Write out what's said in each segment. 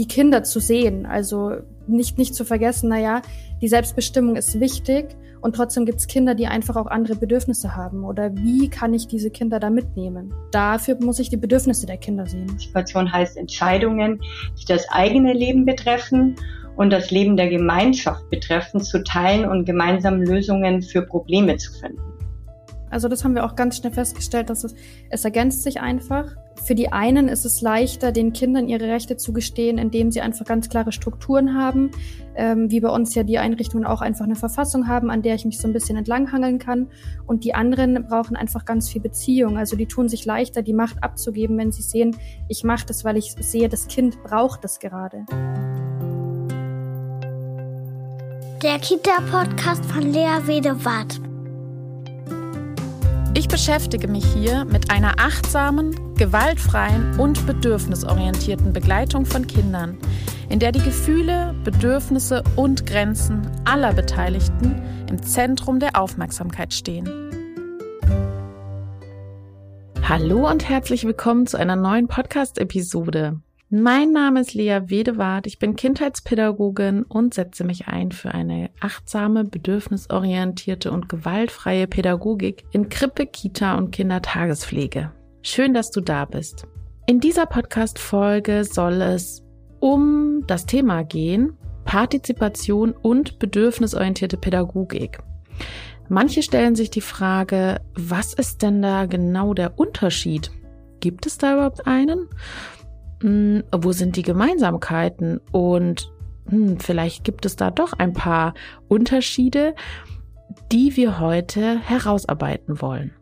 die Kinder zu sehen. Also nicht, nicht zu vergessen, naja, die Selbstbestimmung ist wichtig und trotzdem gibt es Kinder, die einfach auch andere Bedürfnisse haben. Oder wie kann ich diese Kinder da mitnehmen? Dafür muss ich die Bedürfnisse der Kinder sehen. Partizipation heißt Entscheidungen, die das eigene Leben betreffen und das Leben der Gemeinschaft betreffen, zu teilen und gemeinsam Lösungen für Probleme zu finden. Also das haben wir auch ganz schnell festgestellt, dass es, es ergänzt sich einfach. Für die einen ist es leichter, den Kindern ihre Rechte zu gestehen, indem sie einfach ganz klare Strukturen haben, ähm, wie bei uns ja die Einrichtungen auch einfach eine Verfassung haben, an der ich mich so ein bisschen entlanghangeln kann. Und die anderen brauchen einfach ganz viel Beziehung. Also die tun sich leichter, die Macht abzugeben, wenn sie sehen, ich mache das, weil ich sehe, das Kind braucht das gerade. Der Kita-Podcast von Lea Wedewart. Ich beschäftige mich hier mit einer achtsamen, gewaltfreien und bedürfnisorientierten Begleitung von Kindern, in der die Gefühle, Bedürfnisse und Grenzen aller Beteiligten im Zentrum der Aufmerksamkeit stehen. Hallo und herzlich willkommen zu einer neuen Podcast-Episode. Mein Name ist Lea Wedewart, ich bin Kindheitspädagogin und setze mich ein für eine achtsame, bedürfnisorientierte und gewaltfreie Pädagogik in Krippe, Kita und Kindertagespflege. Schön, dass du da bist. In dieser Podcast-Folge soll es um das Thema gehen, Partizipation und bedürfnisorientierte Pädagogik. Manche stellen sich die Frage, was ist denn da genau der Unterschied? Gibt es da überhaupt einen? Hm, wo sind die Gemeinsamkeiten und hm, vielleicht gibt es da doch ein paar Unterschiede, die wir heute herausarbeiten wollen.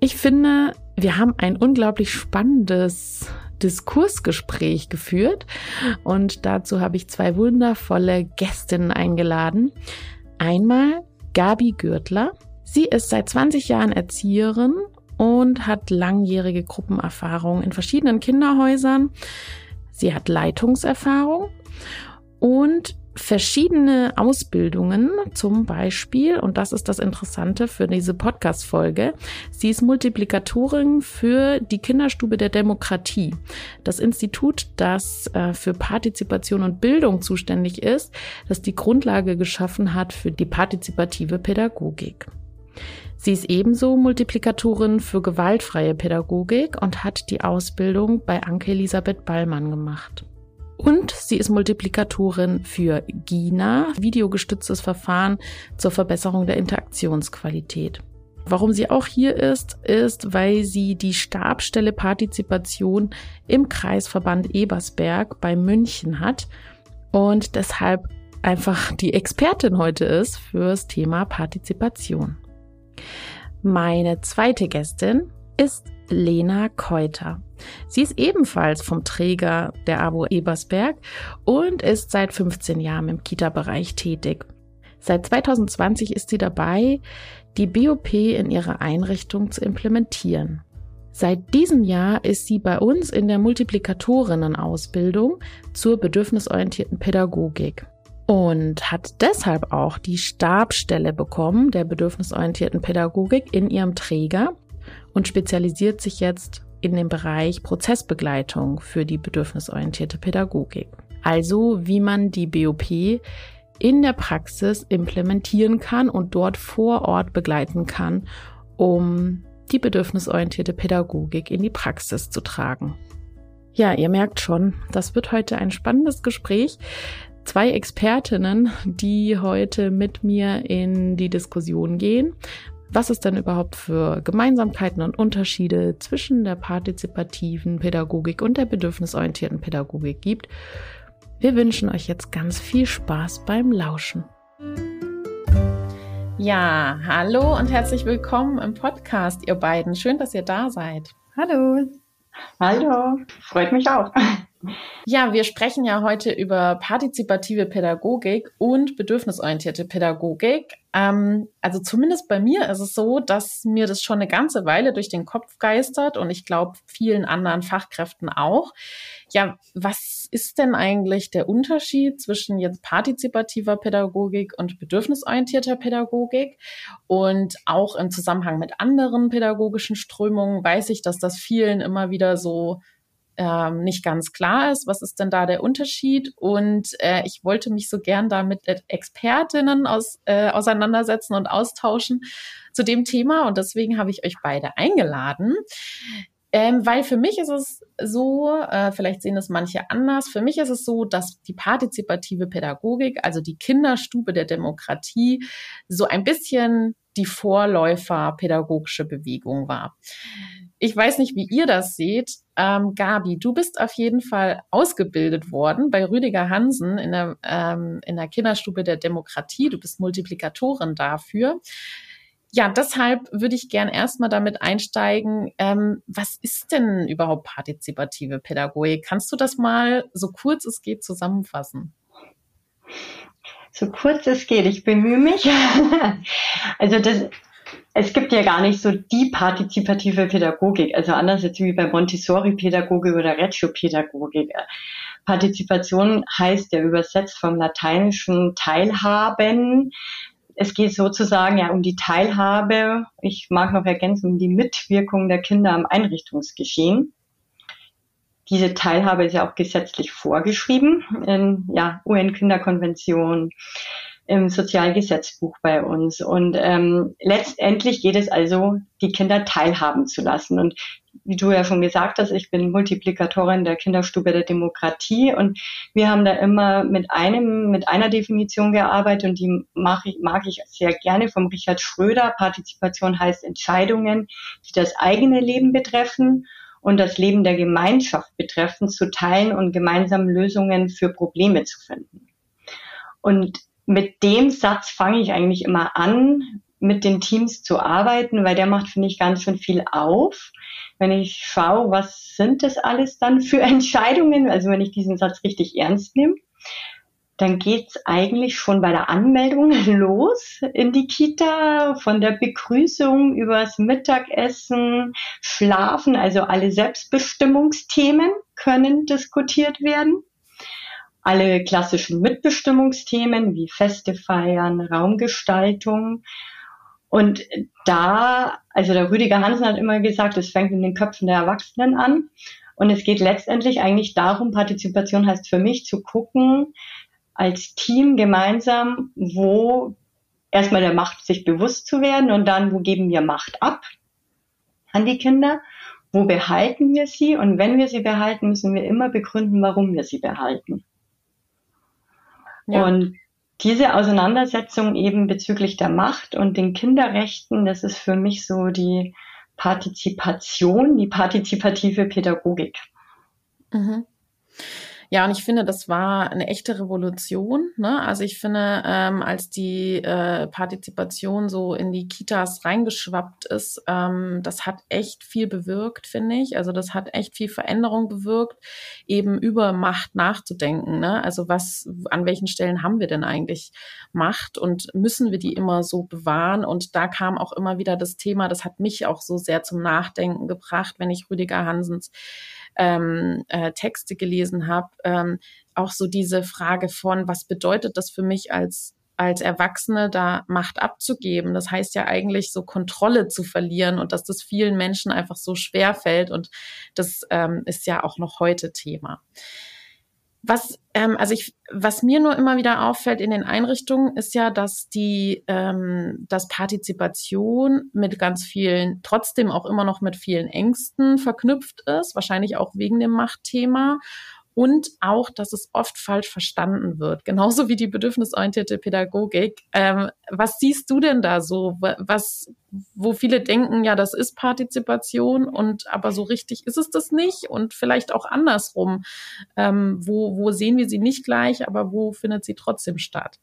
Ich finde, wir haben ein unglaublich spannendes Diskursgespräch geführt und dazu habe ich zwei wundervolle Gästinnen eingeladen. Einmal Gabi Gürtler. Sie ist seit 20 Jahren Erzieherin und hat langjährige Gruppenerfahrung in verschiedenen Kinderhäusern. Sie hat Leitungserfahrung und verschiedene Ausbildungen, zum Beispiel, und das ist das Interessante für diese Podcast-Folge, sie ist Multiplikatorin für die Kinderstube der Demokratie. Das Institut, das äh, für Partizipation und Bildung zuständig ist, das die Grundlage geschaffen hat für die partizipative Pädagogik. Sie ist ebenso Multiplikatorin für gewaltfreie Pädagogik und hat die Ausbildung bei Anke Elisabeth Ballmann gemacht. Und sie ist Multiplikatorin für GINA, videogestütztes Verfahren zur Verbesserung der Interaktionsqualität. Warum sie auch hier ist, ist, weil sie die Stabstelle Partizipation im Kreisverband Ebersberg bei München hat und deshalb einfach die Expertin heute ist fürs Thema Partizipation. Meine zweite Gästin ist Lena Keuter. Sie ist ebenfalls vom Träger der Abo Ebersberg und ist seit 15 Jahren im Kita-Bereich tätig. Seit 2020 ist sie dabei, die BOP in ihrer Einrichtung zu implementieren. Seit diesem Jahr ist sie bei uns in der Multiplikatorinnen-Ausbildung zur bedürfnisorientierten Pädagogik und hat deshalb auch die Stabstelle bekommen der bedürfnisorientierten Pädagogik in ihrem Träger und spezialisiert sich jetzt in dem Bereich Prozessbegleitung für die bedürfnisorientierte Pädagogik. Also wie man die BOP in der Praxis implementieren kann und dort vor Ort begleiten kann, um die bedürfnisorientierte Pädagogik in die Praxis zu tragen. Ja, ihr merkt schon, das wird heute ein spannendes Gespräch zwei Expertinnen, die heute mit mir in die Diskussion gehen. Was es denn überhaupt für Gemeinsamkeiten und Unterschiede zwischen der partizipativen Pädagogik und der bedürfnisorientierten Pädagogik gibt. Wir wünschen euch jetzt ganz viel Spaß beim Lauschen. Ja, hallo und herzlich willkommen im Podcast, ihr beiden. Schön, dass ihr da seid. Hallo. Hallo, freut mich auch. Ja, wir sprechen ja heute über partizipative Pädagogik und bedürfnisorientierte Pädagogik. Ähm, also zumindest bei mir ist es so, dass mir das schon eine ganze Weile durch den Kopf geistert und ich glaube vielen anderen Fachkräften auch. Ja, was ist denn eigentlich der Unterschied zwischen jetzt partizipativer Pädagogik und bedürfnisorientierter Pädagogik? Und auch im Zusammenhang mit anderen pädagogischen Strömungen weiß ich, dass das vielen immer wieder so ähm, nicht ganz klar ist. Was ist denn da der Unterschied? Und äh, ich wollte mich so gern da mit Expertinnen aus, äh, auseinandersetzen und austauschen zu dem Thema. Und deswegen habe ich euch beide eingeladen. Ähm, weil für mich ist es so, äh, vielleicht sehen es manche anders, für mich ist es so, dass die partizipative Pädagogik, also die Kinderstube der Demokratie, so ein bisschen die Vorläufer pädagogische Bewegung war. Ich weiß nicht, wie ihr das seht. Ähm, Gabi, du bist auf jeden Fall ausgebildet worden bei Rüdiger Hansen in der, ähm, in der Kinderstube der Demokratie. Du bist Multiplikatorin dafür. Ja, deshalb würde ich gern erstmal damit einsteigen, ähm, was ist denn überhaupt partizipative Pädagogik? Kannst du das mal so kurz es geht zusammenfassen? So kurz es geht, ich bemühe mich. also das, es gibt ja gar nicht so die partizipative Pädagogik, also anders jetzt wie bei Montessori-Pädagogik oder Reggio-Pädagogik. Partizipation heißt ja übersetzt vom lateinischen Teilhaben. Es geht sozusagen ja um die Teilhabe, ich mag noch ergänzen, um die Mitwirkung der Kinder am Einrichtungsgeschehen. Diese Teilhabe ist ja auch gesetzlich vorgeschrieben in ja, UN-Kinderkonvention, im Sozialgesetzbuch bei uns. Und ähm, letztendlich geht es also, die Kinder teilhaben zu lassen. Und wie du ja schon gesagt hast, ich bin Multiplikatorin der Kinderstube der Demokratie und wir haben da immer mit einem, mit einer Definition gearbeitet und die mag ich, mag ich sehr gerne vom Richard Schröder. Partizipation heißt Entscheidungen, die das eigene Leben betreffen und das Leben der Gemeinschaft betreffen, zu teilen und gemeinsam Lösungen für Probleme zu finden. Und mit dem Satz fange ich eigentlich immer an, mit den Teams zu arbeiten, weil der macht, finde ich, ganz schön viel auf. Wenn ich schaue, was sind das alles dann für Entscheidungen, also wenn ich diesen Satz richtig ernst nehme, dann geht's eigentlich schon bei der Anmeldung los in die Kita, von der Begrüßung übers Mittagessen, Schlafen, also alle Selbstbestimmungsthemen können diskutiert werden alle klassischen Mitbestimmungsthemen wie Feste feiern, Raumgestaltung. Und da, also der Rüdiger Hansen hat immer gesagt, es fängt in den Köpfen der Erwachsenen an. Und es geht letztendlich eigentlich darum, Partizipation heißt für mich zu gucken, als Team gemeinsam, wo erstmal der Macht sich bewusst zu werden und dann, wo geben wir Macht ab an die Kinder, wo behalten wir sie und wenn wir sie behalten, müssen wir immer begründen, warum wir sie behalten. Ja. Und diese Auseinandersetzung eben bezüglich der Macht und den Kinderrechten, das ist für mich so die Partizipation, die partizipative Pädagogik. Mhm. Ja, und ich finde, das war eine echte Revolution. Ne? Also ich finde, ähm, als die äh, Partizipation so in die Kitas reingeschwappt ist, ähm, das hat echt viel bewirkt, finde ich. Also das hat echt viel Veränderung bewirkt, eben über Macht nachzudenken. Ne? Also was, an welchen Stellen haben wir denn eigentlich Macht und müssen wir die immer so bewahren? Und da kam auch immer wieder das Thema, das hat mich auch so sehr zum Nachdenken gebracht, wenn ich Rüdiger Hansens ähm, äh, Texte gelesen habe, ähm, auch so diese Frage von, was bedeutet das für mich als als Erwachsene da Macht abzugeben. Das heißt ja eigentlich so Kontrolle zu verlieren und dass das vielen Menschen einfach so schwer fällt und das ähm, ist ja auch noch heute Thema. Was, ähm, also ich, was mir nur immer wieder auffällt in den Einrichtungen, ist ja, dass die, ähm, dass Partizipation mit ganz vielen, trotzdem auch immer noch mit vielen Ängsten verknüpft ist, wahrscheinlich auch wegen dem Machtthema und auch, dass es oft falsch verstanden wird, genauso wie die bedürfnisorientierte Pädagogik. Ähm, was siehst du denn da so, was, wo viele denken, ja, das ist Partizipation und aber so richtig ist es das nicht und vielleicht auch andersrum. Ähm, wo, wo sehen wir sie nicht gleich, aber wo findet sie trotzdem statt?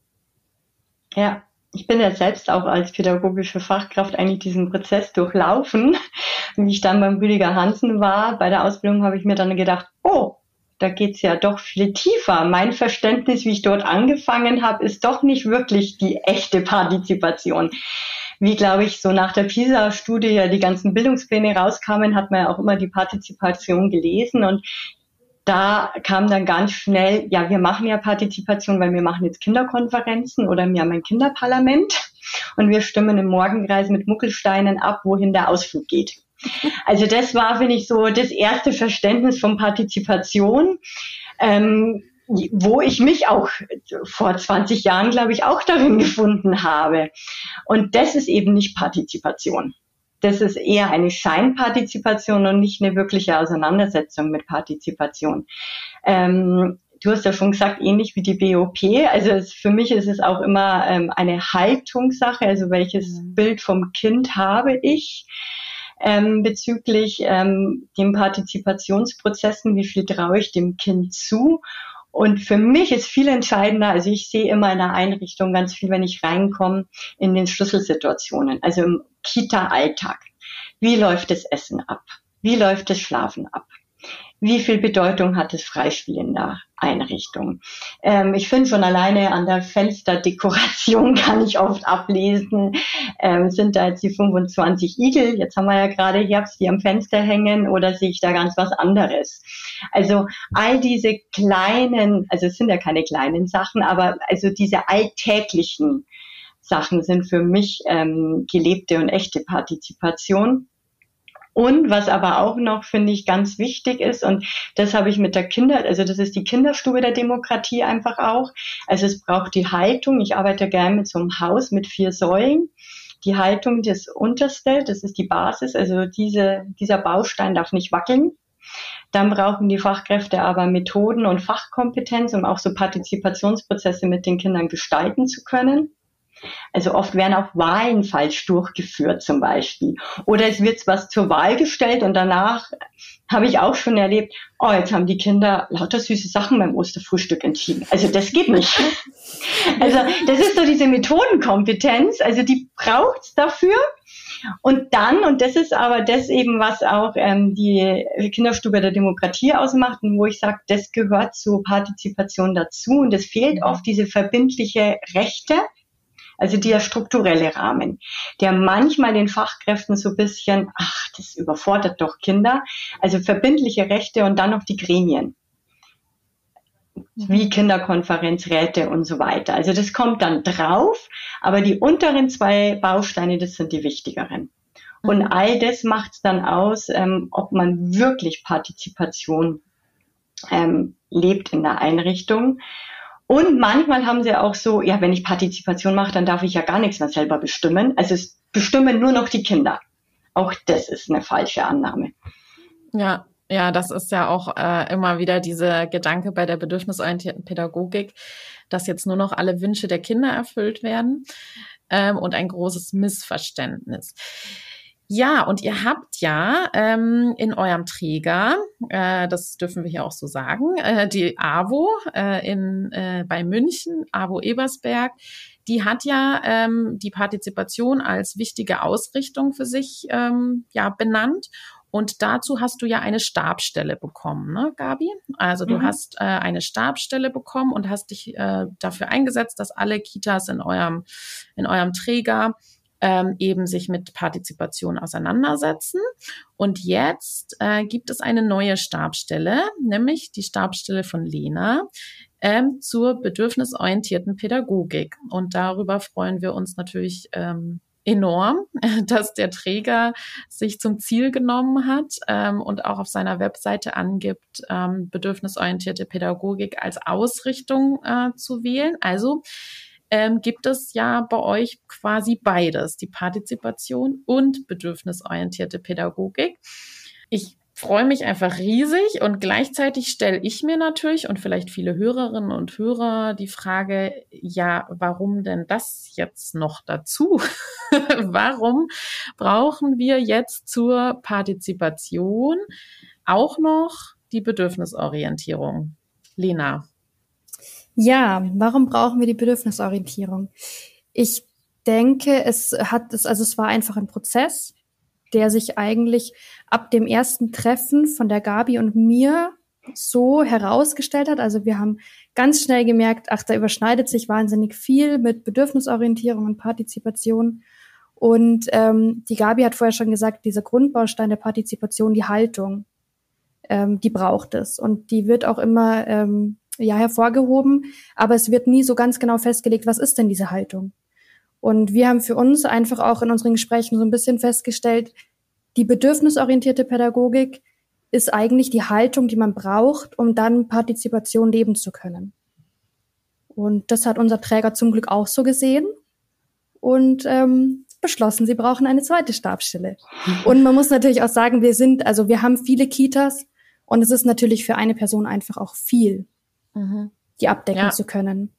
Ja, ich bin ja selbst auch als pädagogische Fachkraft eigentlich diesen Prozess durchlaufen. Wie ich dann beim Rüdiger Hansen war, bei der Ausbildung habe ich mir dann gedacht, oh, da geht's ja doch viel tiefer. Mein Verständnis, wie ich dort angefangen habe, ist doch nicht wirklich die echte Partizipation. Wie, glaube ich, so nach der PISA-Studie ja die ganzen Bildungspläne rauskamen, hat man ja auch immer die Partizipation gelesen und da kam dann ganz schnell, ja, wir machen ja Partizipation, weil wir machen jetzt Kinderkonferenzen oder wir haben ein Kinderparlament und wir stimmen im Morgenkreis mit Muckelsteinen ab, wohin der Ausflug geht. Also das war, finde ich, so das erste Verständnis von Partizipation. Ähm, wo ich mich auch vor 20 Jahren, glaube ich, auch darin gefunden habe. Und das ist eben nicht Partizipation. Das ist eher eine Scheinpartizipation und nicht eine wirkliche Auseinandersetzung mit Partizipation. Ähm, du hast ja schon gesagt, ähnlich wie die BOP. Also es, für mich ist es auch immer ähm, eine Haltungssache, also welches mhm. Bild vom Kind habe ich ähm, bezüglich ähm, den Partizipationsprozessen, wie viel traue ich dem Kind zu. Und für mich ist viel entscheidender, also ich sehe immer in der Einrichtung ganz viel, wenn ich reinkomme, in den Schlüsselsituationen, also im Kita-Alltag. Wie läuft das Essen ab? Wie läuft das Schlafen ab? Wie viel Bedeutung hat das Freispiel in der Einrichtung. Ähm, ich finde schon alleine an der Fensterdekoration kann ich oft ablesen, ähm, sind da jetzt die 25 Igel, jetzt haben wir ja gerade Herbst, die am Fenster hängen oder sehe ich da ganz was anderes. Also all diese kleinen, also es sind ja keine kleinen Sachen, aber also diese alltäglichen Sachen sind für mich ähm, gelebte und echte Partizipation. Und was aber auch noch, finde ich, ganz wichtig ist, und das habe ich mit der Kinder, also das ist die Kinderstube der Demokratie einfach auch. Also es braucht die Haltung. Ich arbeite gerne mit so einem Haus mit vier Säulen. Die Haltung, das Unterste, das ist die Basis. Also diese, dieser Baustein darf nicht wackeln. Dann brauchen die Fachkräfte aber Methoden und Fachkompetenz, um auch so Partizipationsprozesse mit den Kindern gestalten zu können. Also oft werden auch Wahlen falsch durchgeführt zum Beispiel. Oder es wird was zur Wahl gestellt und danach habe ich auch schon erlebt, oh, jetzt haben die Kinder lauter süße Sachen beim Osterfrühstück entschieden. Also das geht nicht. Also das ist so diese Methodenkompetenz, also die braucht's dafür. Und dann, und das ist aber das eben, was auch ähm, die Kinderstube der Demokratie ausmacht und wo ich sage, das gehört zur Partizipation dazu und es fehlt oft diese verbindliche Rechte, also dieser strukturelle Rahmen, der manchmal den Fachkräften so ein bisschen, ach, das überfordert doch Kinder. Also verbindliche Rechte und dann noch die Gremien wie Kinderkonferenzräte und so weiter. Also das kommt dann drauf, aber die unteren zwei Bausteine, das sind die wichtigeren. Und mhm. all das macht es dann aus, ähm, ob man wirklich Partizipation ähm, lebt in der Einrichtung. Und manchmal haben sie auch so, ja, wenn ich Partizipation mache, dann darf ich ja gar nichts mehr selber bestimmen. Also es bestimmen nur noch die Kinder. Auch das ist eine falsche Annahme. Ja, ja, das ist ja auch äh, immer wieder dieser Gedanke bei der bedürfnisorientierten Pädagogik, dass jetzt nur noch alle Wünsche der Kinder erfüllt werden ähm, und ein großes Missverständnis. Ja, und ihr habt ja ähm, in eurem Träger, äh, das dürfen wir hier auch so sagen, äh, die AWO äh, in, äh, bei München, AWO Ebersberg, die hat ja ähm, die Partizipation als wichtige Ausrichtung für sich ähm, ja benannt. Und dazu hast du ja eine Stabstelle bekommen, ne, Gabi? Also du mhm. hast äh, eine Stabstelle bekommen und hast dich äh, dafür eingesetzt, dass alle Kitas in eurem in eurem Träger ähm, eben sich mit Partizipation auseinandersetzen. Und jetzt äh, gibt es eine neue Stabstelle, nämlich die Stabstelle von Lena ähm, zur bedürfnisorientierten Pädagogik. Und darüber freuen wir uns natürlich ähm, enorm, dass der Träger sich zum Ziel genommen hat ähm, und auch auf seiner Webseite angibt, ähm, bedürfnisorientierte Pädagogik als Ausrichtung äh, zu wählen. Also ähm, gibt es ja bei euch quasi beides, die Partizipation und bedürfnisorientierte Pädagogik. Ich freue mich einfach riesig und gleichzeitig stelle ich mir natürlich und vielleicht viele Hörerinnen und Hörer die Frage, ja, warum denn das jetzt noch dazu? warum brauchen wir jetzt zur Partizipation auch noch die Bedürfnisorientierung? Lena. Ja, warum brauchen wir die Bedürfnisorientierung? Ich denke, es hat es, also es war einfach ein Prozess, der sich eigentlich ab dem ersten Treffen von der Gabi und mir so herausgestellt hat. Also wir haben ganz schnell gemerkt, ach, da überschneidet sich wahnsinnig viel mit Bedürfnisorientierung und Partizipation. Und ähm, die Gabi hat vorher schon gesagt, dieser Grundbaustein der Partizipation, die Haltung, ähm, die braucht es. Und die wird auch immer ähm, ja hervorgehoben, aber es wird nie so ganz genau festgelegt, was ist denn diese Haltung. Und wir haben für uns einfach auch in unseren Gesprächen so ein bisschen festgestellt, die bedürfnisorientierte Pädagogik ist eigentlich die Haltung, die man braucht, um dann Partizipation leben zu können. Und das hat unser Träger zum Glück auch so gesehen und ähm, beschlossen, sie brauchen eine zweite Stabsstelle. Und man muss natürlich auch sagen, wir sind, also wir haben viele Kitas und es ist natürlich für eine Person einfach auch viel, mhm. die abdecken ja. zu können.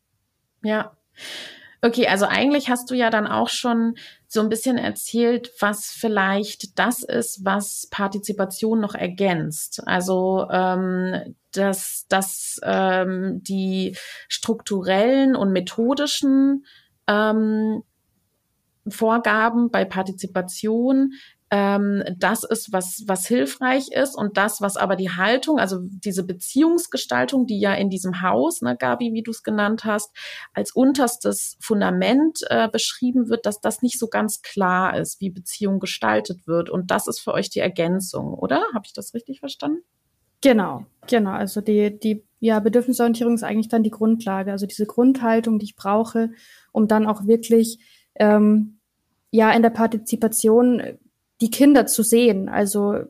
Ja. Okay, also eigentlich hast du ja dann auch schon so ein bisschen erzählt, was vielleicht das ist, was Partizipation noch ergänzt. Also ähm, dass, dass ähm, die strukturellen und methodischen ähm, Vorgaben bei Partizipation ähm, das ist, was, was hilfreich ist und das, was aber die Haltung, also diese Beziehungsgestaltung, die ja in diesem Haus, ne, Gabi, wie du es genannt hast, als unterstes Fundament äh, beschrieben wird, dass das nicht so ganz klar ist, wie Beziehung gestaltet wird. Und das ist für euch die Ergänzung, oder? Habe ich das richtig verstanden? Genau, genau. Also die, die ja, Bedürfnisorientierung ist eigentlich dann die Grundlage, also diese Grundhaltung, die ich brauche, um dann auch wirklich ähm, ja in der Partizipation die Kinder zu sehen. Also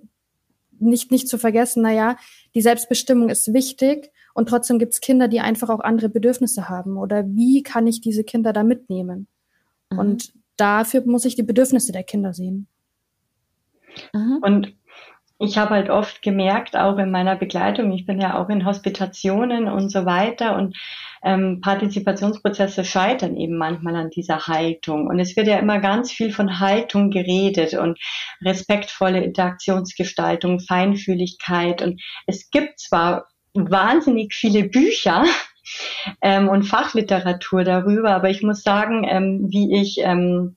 nicht, nicht zu vergessen, naja, die Selbstbestimmung ist wichtig und trotzdem gibt's Kinder, die einfach auch andere Bedürfnisse haben. Oder wie kann ich diese Kinder da mitnehmen? Mhm. Und dafür muss ich die Bedürfnisse der Kinder sehen. Mhm. Und ich habe halt oft gemerkt, auch in meiner Begleitung, ich bin ja auch in Hospitationen und so weiter und ähm, Partizipationsprozesse scheitern eben manchmal an dieser Haltung. Und es wird ja immer ganz viel von Haltung geredet und respektvolle Interaktionsgestaltung, Feinfühligkeit. Und es gibt zwar wahnsinnig viele Bücher, ähm, und Fachliteratur darüber, aber ich muss sagen, ähm, wie ich ähm,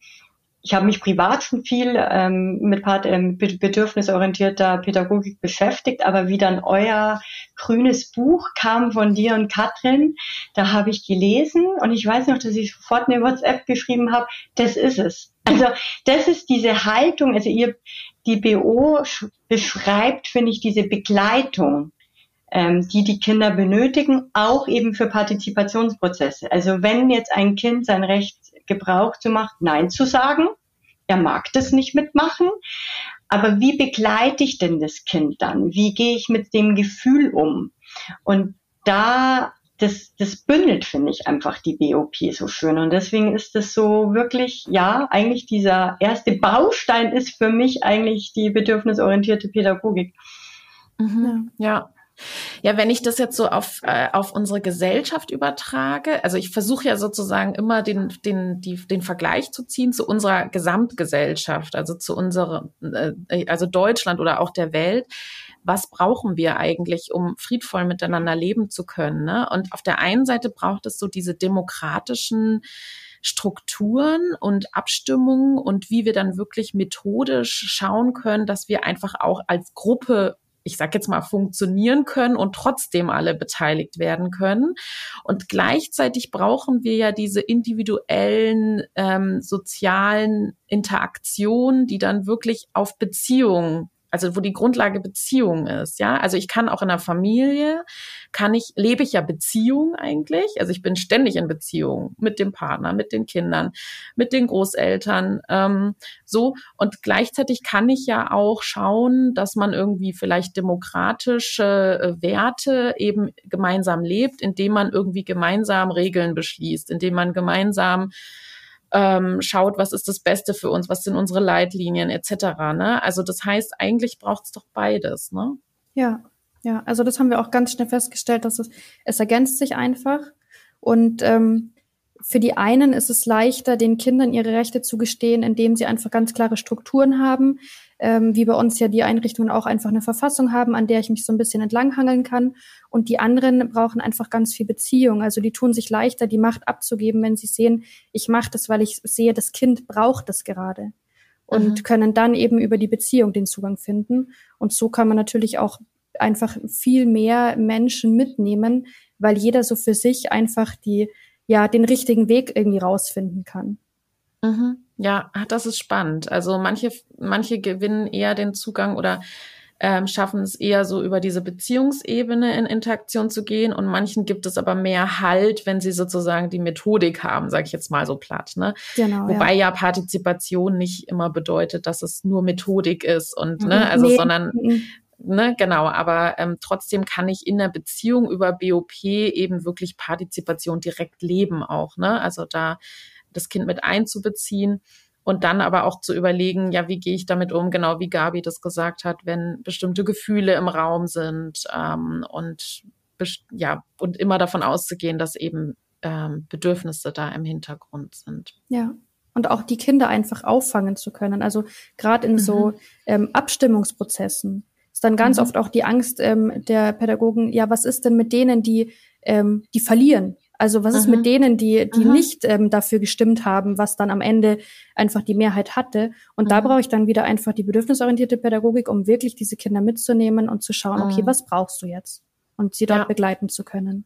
ich habe mich privat schon viel ähm, mit ähm, bedürfnisorientierter Pädagogik beschäftigt, aber wie dann euer grünes Buch kam von dir und Katrin, da habe ich gelesen und ich weiß noch, dass ich sofort eine WhatsApp geschrieben habe, das ist es. Also das ist diese Haltung, also ihr, die BO beschreibt, finde ich, diese Begleitung ähm, die die Kinder benötigen, auch eben für Partizipationsprozesse. Also wenn jetzt ein Kind sein Recht Gebrauch zu machen, Nein zu sagen. Er mag das nicht mitmachen. Aber wie begleite ich denn das Kind dann? Wie gehe ich mit dem Gefühl um? Und da, das, das bündelt, finde ich, einfach die BOP so schön. Und deswegen ist es so wirklich, ja, eigentlich dieser erste Baustein ist für mich eigentlich die bedürfnisorientierte Pädagogik. Mhm. Ja. Ja, wenn ich das jetzt so auf, äh, auf unsere Gesellschaft übertrage, also ich versuche ja sozusagen immer den, den, die, den Vergleich zu ziehen zu unserer Gesamtgesellschaft, also zu unserer, äh, also Deutschland oder auch der Welt. Was brauchen wir eigentlich, um friedvoll miteinander leben zu können? Ne? Und auf der einen Seite braucht es so diese demokratischen Strukturen und Abstimmungen und wie wir dann wirklich methodisch schauen können, dass wir einfach auch als Gruppe ich sag jetzt mal, funktionieren können und trotzdem alle beteiligt werden können. Und gleichzeitig brauchen wir ja diese individuellen ähm, sozialen Interaktionen, die dann wirklich auf Beziehungen also wo die Grundlage Beziehung ist, ja. Also ich kann auch in der Familie, kann ich, lebe ich ja Beziehung eigentlich. Also ich bin ständig in Beziehung mit dem Partner, mit den Kindern, mit den Großeltern, ähm, so. Und gleichzeitig kann ich ja auch schauen, dass man irgendwie vielleicht demokratische äh, Werte eben gemeinsam lebt, indem man irgendwie gemeinsam Regeln beschließt, indem man gemeinsam ähm, schaut, was ist das Beste für uns, was sind unsere Leitlinien etc. Ne? Also das heißt, eigentlich braucht es doch beides. Ne? Ja, ja. Also das haben wir auch ganz schnell festgestellt, dass es es ergänzt sich einfach und ähm, für die einen ist es leichter, den Kindern ihre Rechte zu gestehen, indem sie einfach ganz klare Strukturen haben, ähm, wie bei uns ja die Einrichtungen auch einfach eine Verfassung haben, an der ich mich so ein bisschen entlanghangeln kann. Und die anderen brauchen einfach ganz viel Beziehung. Also die tun sich leichter, die Macht abzugeben, wenn sie sehen, ich mache das, weil ich sehe, das Kind braucht das gerade. Und mhm. können dann eben über die Beziehung den Zugang finden. Und so kann man natürlich auch einfach viel mehr Menschen mitnehmen, weil jeder so für sich einfach die, ja, den richtigen Weg irgendwie rausfinden kann. Mhm. Ja, das ist spannend. Also manche, manche gewinnen eher den Zugang oder ähm, schaffen es eher so über diese Beziehungsebene in Interaktion zu gehen und manchen gibt es aber mehr Halt, wenn sie sozusagen die Methodik haben, sage ich jetzt mal so platt. Ne? Genau, Wobei ja. ja. Partizipation nicht immer bedeutet, dass es nur Methodik ist und ne, mhm. also nee. sondern mhm. Ne, genau, aber ähm, trotzdem kann ich in der Beziehung über BOP eben wirklich Partizipation direkt leben auch, ne? Also da das Kind mit einzubeziehen und dann aber auch zu überlegen, ja, wie gehe ich damit um, genau wie Gabi das gesagt hat, wenn bestimmte Gefühle im Raum sind ähm, und ja, und immer davon auszugehen, dass eben ähm, Bedürfnisse da im Hintergrund sind. Ja. Und auch die Kinder einfach auffangen zu können. Also gerade in mhm. so ähm, Abstimmungsprozessen ist dann ganz mhm. oft auch die Angst ähm, der Pädagogen, ja, was ist denn mit denen, die, ähm, die verlieren? Also was Aha. ist mit denen, die, die nicht ähm, dafür gestimmt haben, was dann am Ende einfach die Mehrheit hatte? Und Aha. da brauche ich dann wieder einfach die bedürfnisorientierte Pädagogik, um wirklich diese Kinder mitzunehmen und zu schauen, okay, was brauchst du jetzt? Und sie dort ja. begleiten zu können.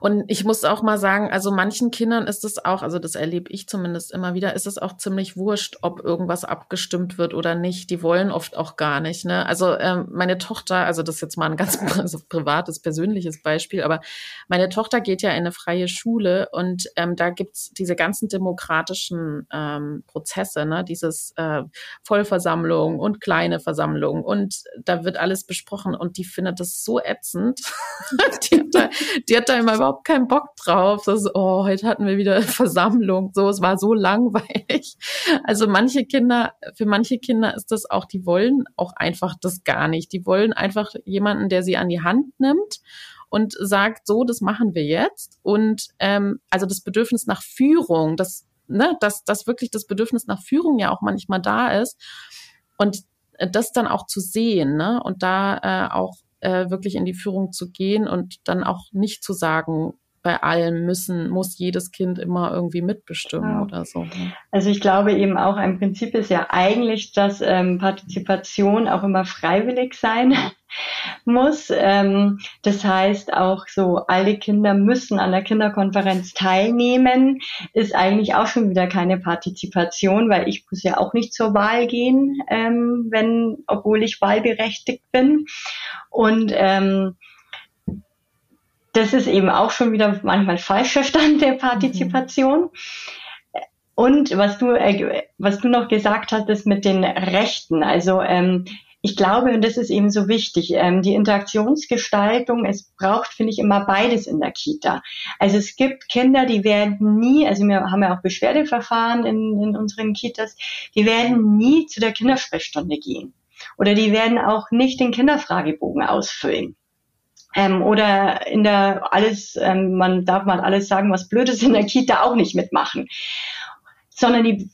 Und ich muss auch mal sagen, also manchen Kindern ist es auch, also das erlebe ich zumindest immer wieder, ist es auch ziemlich wurscht, ob irgendwas abgestimmt wird oder nicht. Die wollen oft auch gar nicht. Ne? Also ähm, meine Tochter, also das ist jetzt mal ein ganz also privates, persönliches Beispiel, aber meine Tochter geht ja in eine freie Schule und ähm, da gibt's diese ganzen demokratischen ähm, Prozesse, ne? dieses äh, Vollversammlung und kleine Versammlung und da wird alles besprochen und die findet das so ätzend. die, hat da, die hat hat da immer überhaupt keinen Bock drauf. Das, oh, heute hatten wir wieder Versammlung. So, es war so langweilig. Also manche Kinder, für manche Kinder ist das auch, die wollen auch einfach das gar nicht. Die wollen einfach jemanden, der sie an die Hand nimmt und sagt, so, das machen wir jetzt. Und ähm, also das Bedürfnis nach Führung, das, ne, dass, dass wirklich das Bedürfnis nach Führung ja auch manchmal da ist. Und das dann auch zu sehen, ne? Und da äh, auch äh, wirklich in die Führung zu gehen und dann auch nicht zu sagen, bei allem müssen, muss jedes Kind immer irgendwie mitbestimmen ja. oder so. Ne? Also ich glaube eben auch, ein Prinzip ist ja eigentlich, dass ähm, Partizipation auch immer freiwillig sein muss. Ähm, das heißt auch so, alle Kinder müssen an der Kinderkonferenz teilnehmen, ist eigentlich auch schon wieder keine Partizipation, weil ich muss ja auch nicht zur Wahl gehen, ähm, wenn, obwohl ich wahlberechtigt bin. Und ähm, das ist eben auch schon wieder manchmal falsch verstanden, der Partizipation. Mhm. Und was du, äh, was du noch gesagt hattest mit den Rechten, also ähm, ich glaube, und das ist eben so wichtig, ähm, die Interaktionsgestaltung, es braucht, finde ich, immer beides in der Kita. Also es gibt Kinder, die werden nie, also wir haben ja auch Beschwerdeverfahren in, in unseren Kitas, die werden nie zu der Kindersprechstunde gehen. Oder die werden auch nicht den Kinderfragebogen ausfüllen. Ähm, oder in der alles, ähm, man darf mal alles sagen, was blöd ist in der Kita auch nicht mitmachen. Sondern die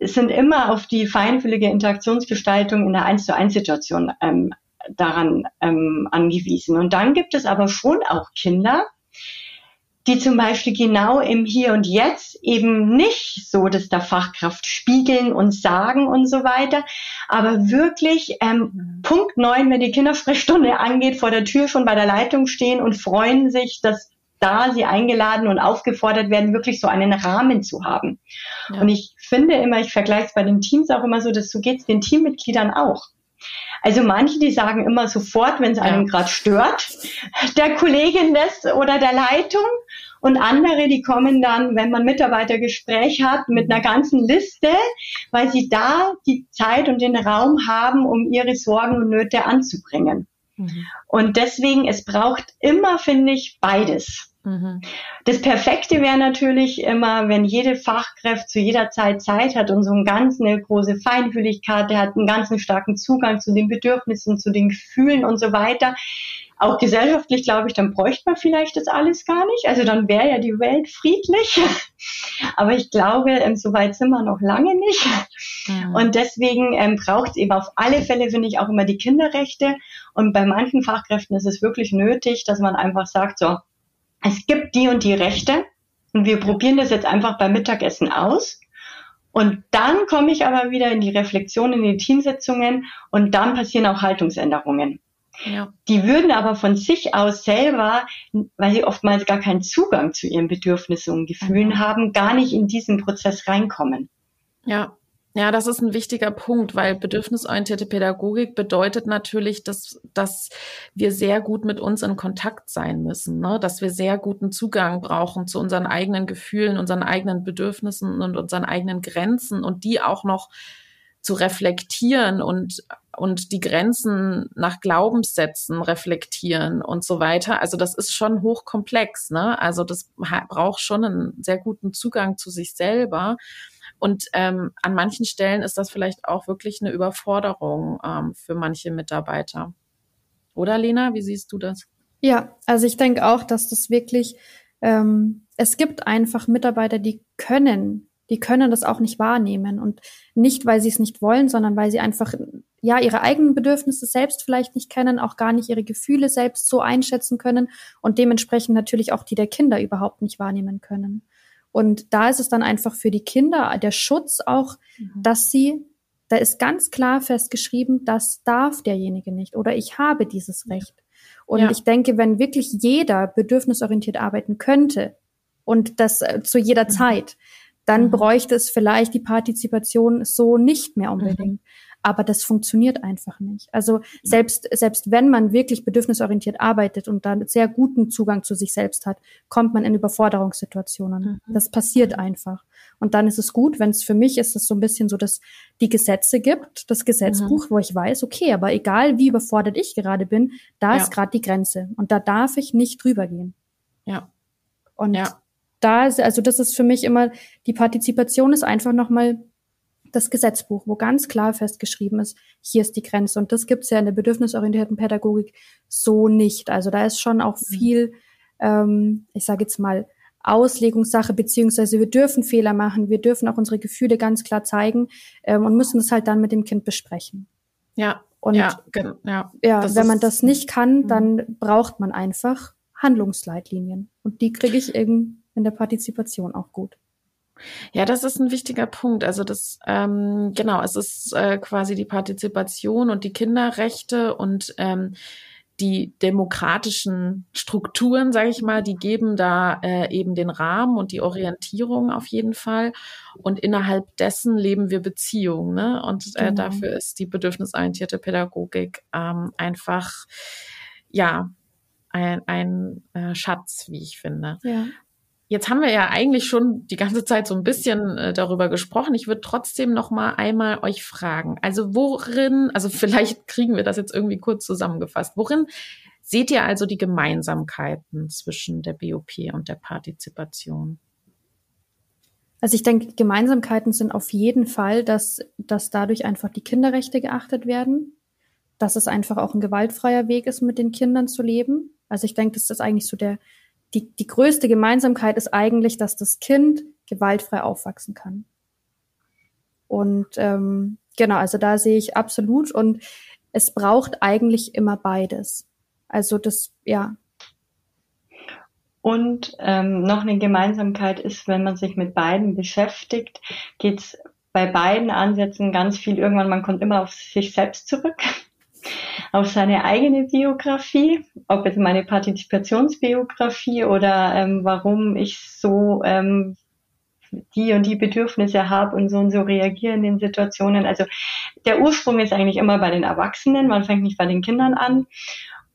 sind immer auf die feinfühlige Interaktionsgestaltung in der 1 zu 1 Situation ähm, daran ähm, angewiesen. Und dann gibt es aber schon auch Kinder, die zum Beispiel genau im Hier und Jetzt eben nicht so dass der Fachkraft spiegeln und sagen und so weiter, aber wirklich ähm, mhm. Punkt neun, wenn die Kindersprechstunde angeht, vor der Tür schon bei der Leitung stehen und freuen sich, dass da sie eingeladen und aufgefordert werden, wirklich so einen Rahmen zu haben. Ja. Und ich finde immer, ich vergleiche es bei den Teams auch immer so, dass so geht es den Teammitgliedern auch. Also manche, die sagen immer sofort, wenn es einem gerade stört, der Kollegin des oder der Leitung. Und andere, die kommen dann, wenn man Mitarbeitergespräch hat, mit einer ganzen Liste, weil sie da die Zeit und den Raum haben, um ihre Sorgen und Nöte anzubringen. Mhm. Und deswegen, es braucht immer, finde ich, beides. Mhm. Das Perfekte wäre natürlich immer, wenn jede Fachkraft zu jeder Zeit Zeit hat und so eine ganz eine große Feinfühligkeit, der hat einen ganz starken Zugang zu den Bedürfnissen, zu den Gefühlen und so weiter. Auch gesellschaftlich, glaube ich, dann bräuchte man vielleicht das alles gar nicht. Also dann wäre ja die Welt friedlich. Aber ich glaube, ähm, so weit sind wir noch lange nicht. Mhm. Und deswegen ähm, braucht es eben auf alle Fälle, finde ich, auch immer die Kinderrechte. Und bei manchen Fachkräften ist es wirklich nötig, dass man einfach sagt, so, es gibt die und die Rechte und wir probieren das jetzt einfach beim Mittagessen aus. Und dann komme ich aber wieder in die Reflexion, in die Teamsitzungen und dann passieren auch Haltungsänderungen. Ja. Die würden aber von sich aus selber, weil sie oftmals gar keinen Zugang zu ihren Bedürfnissen und Gefühlen mhm. haben, gar nicht in diesen Prozess reinkommen. Ja, Ja, das ist ein wichtiger Punkt, weil bedürfnisorientierte Pädagogik bedeutet natürlich, dass, dass wir sehr gut mit uns in Kontakt sein müssen, ne? dass wir sehr guten Zugang brauchen zu unseren eigenen Gefühlen, unseren eigenen Bedürfnissen und unseren eigenen Grenzen und die auch noch zu reflektieren und, und die Grenzen nach Glaubenssätzen reflektieren und so weiter. Also das ist schon hochkomplex, ne? Also das braucht schon einen sehr guten Zugang zu sich selber. Und ähm, an manchen Stellen ist das vielleicht auch wirklich eine Überforderung ähm, für manche Mitarbeiter. Oder Lena, wie siehst du das? Ja, also ich denke auch, dass das wirklich, ähm, es gibt einfach Mitarbeiter, die können, die können das auch nicht wahrnehmen. Und nicht, weil sie es nicht wollen, sondern weil sie einfach ja ihre eigenen Bedürfnisse selbst vielleicht nicht kennen, auch gar nicht ihre Gefühle selbst so einschätzen können und dementsprechend natürlich auch die der Kinder überhaupt nicht wahrnehmen können. Und da ist es dann einfach für die Kinder der Schutz auch, mhm. dass sie, da ist ganz klar festgeschrieben, das darf derjenige nicht oder ich habe dieses Recht. Und ja. ich denke, wenn wirklich jeder bedürfnisorientiert arbeiten könnte und das äh, zu jeder mhm. Zeit, dann mhm. bräuchte es vielleicht die Partizipation so nicht mehr mhm. unbedingt. Mhm. Aber das funktioniert einfach nicht. Also selbst, selbst wenn man wirklich bedürfnisorientiert arbeitet und dann sehr guten Zugang zu sich selbst hat, kommt man in Überforderungssituationen. Mhm. Das passiert einfach. Und dann ist es gut, wenn es für mich ist es so ein bisschen so, dass die Gesetze gibt, das Gesetzbuch, mhm. wo ich weiß, okay, aber egal wie überfordert ich gerade bin, da ja. ist gerade die Grenze. Und da darf ich nicht drüber gehen. Ja. Und ja. Da ist, also das ist für mich immer, die Partizipation ist einfach nochmal das Gesetzbuch, wo ganz klar festgeschrieben ist, hier ist die Grenze. Und das gibt's ja in der bedürfnisorientierten Pädagogik so nicht. Also da ist schon auch mhm. viel, ähm, ich sage jetzt mal, Auslegungssache, beziehungsweise wir dürfen Fehler machen, wir dürfen auch unsere Gefühle ganz klar zeigen ähm, und müssen das halt dann mit dem Kind besprechen. Ja. Und ja, ja, ja wenn man das nicht kann, mhm. dann braucht man einfach Handlungsleitlinien. Und die kriege ich eben in der Partizipation auch gut. Ja, das ist ein wichtiger Punkt. Also das, ähm, genau, es ist äh, quasi die Partizipation und die Kinderrechte und ähm, die demokratischen Strukturen, sage ich mal, die geben da äh, eben den Rahmen und die Orientierung auf jeden Fall. Und innerhalb dessen leben wir Beziehungen. Ne? Und äh, genau. dafür ist die bedürfnisorientierte Pädagogik ähm, einfach ja ein, ein äh, Schatz, wie ich finde. Ja. Jetzt haben wir ja eigentlich schon die ganze Zeit so ein bisschen äh, darüber gesprochen. Ich würde trotzdem noch mal einmal euch fragen. Also worin, also vielleicht kriegen wir das jetzt irgendwie kurz zusammengefasst. Worin seht ihr also die Gemeinsamkeiten zwischen der BOP und der Partizipation? Also ich denke, Gemeinsamkeiten sind auf jeden Fall, dass, dass dadurch einfach die Kinderrechte geachtet werden, dass es einfach auch ein gewaltfreier Weg ist, mit den Kindern zu leben. Also ich denke, das ist eigentlich so der, die, die größte Gemeinsamkeit ist eigentlich, dass das Kind gewaltfrei aufwachsen kann. Und ähm, genau, also da sehe ich absolut und es braucht eigentlich immer beides. Also das, ja. Und ähm, noch eine Gemeinsamkeit ist, wenn man sich mit beiden beschäftigt, geht's bei beiden Ansätzen ganz viel irgendwann, man kommt immer auf sich selbst zurück auf seine eigene Biografie, ob jetzt meine Partizipationsbiografie oder ähm, warum ich so ähm, die und die Bedürfnisse habe und so und so reagieren in den Situationen. Also der Ursprung ist eigentlich immer bei den Erwachsenen, man fängt nicht bei den Kindern an.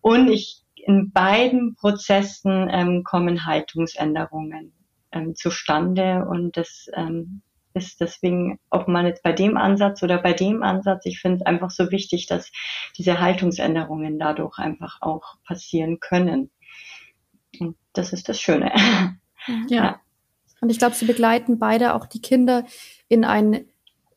Und ich in beiden Prozessen ähm, kommen Haltungsänderungen ähm, zustande und das ähm, ist deswegen, ob man jetzt bei dem Ansatz oder bei dem Ansatz, ich finde es einfach so wichtig, dass diese Haltungsänderungen dadurch einfach auch passieren können. Und das ist das Schöne. Ja. ja. Und ich glaube, sie begleiten beide auch die Kinder in ein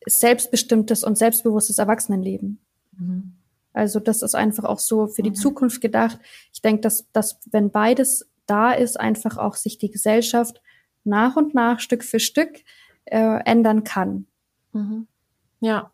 selbstbestimmtes und selbstbewusstes Erwachsenenleben. Mhm. Also das ist einfach auch so für die mhm. Zukunft gedacht. Ich denke, dass, dass wenn beides da ist, einfach auch sich die Gesellschaft nach und nach, Stück für Stück äh, ändern kann. Mhm. Ja.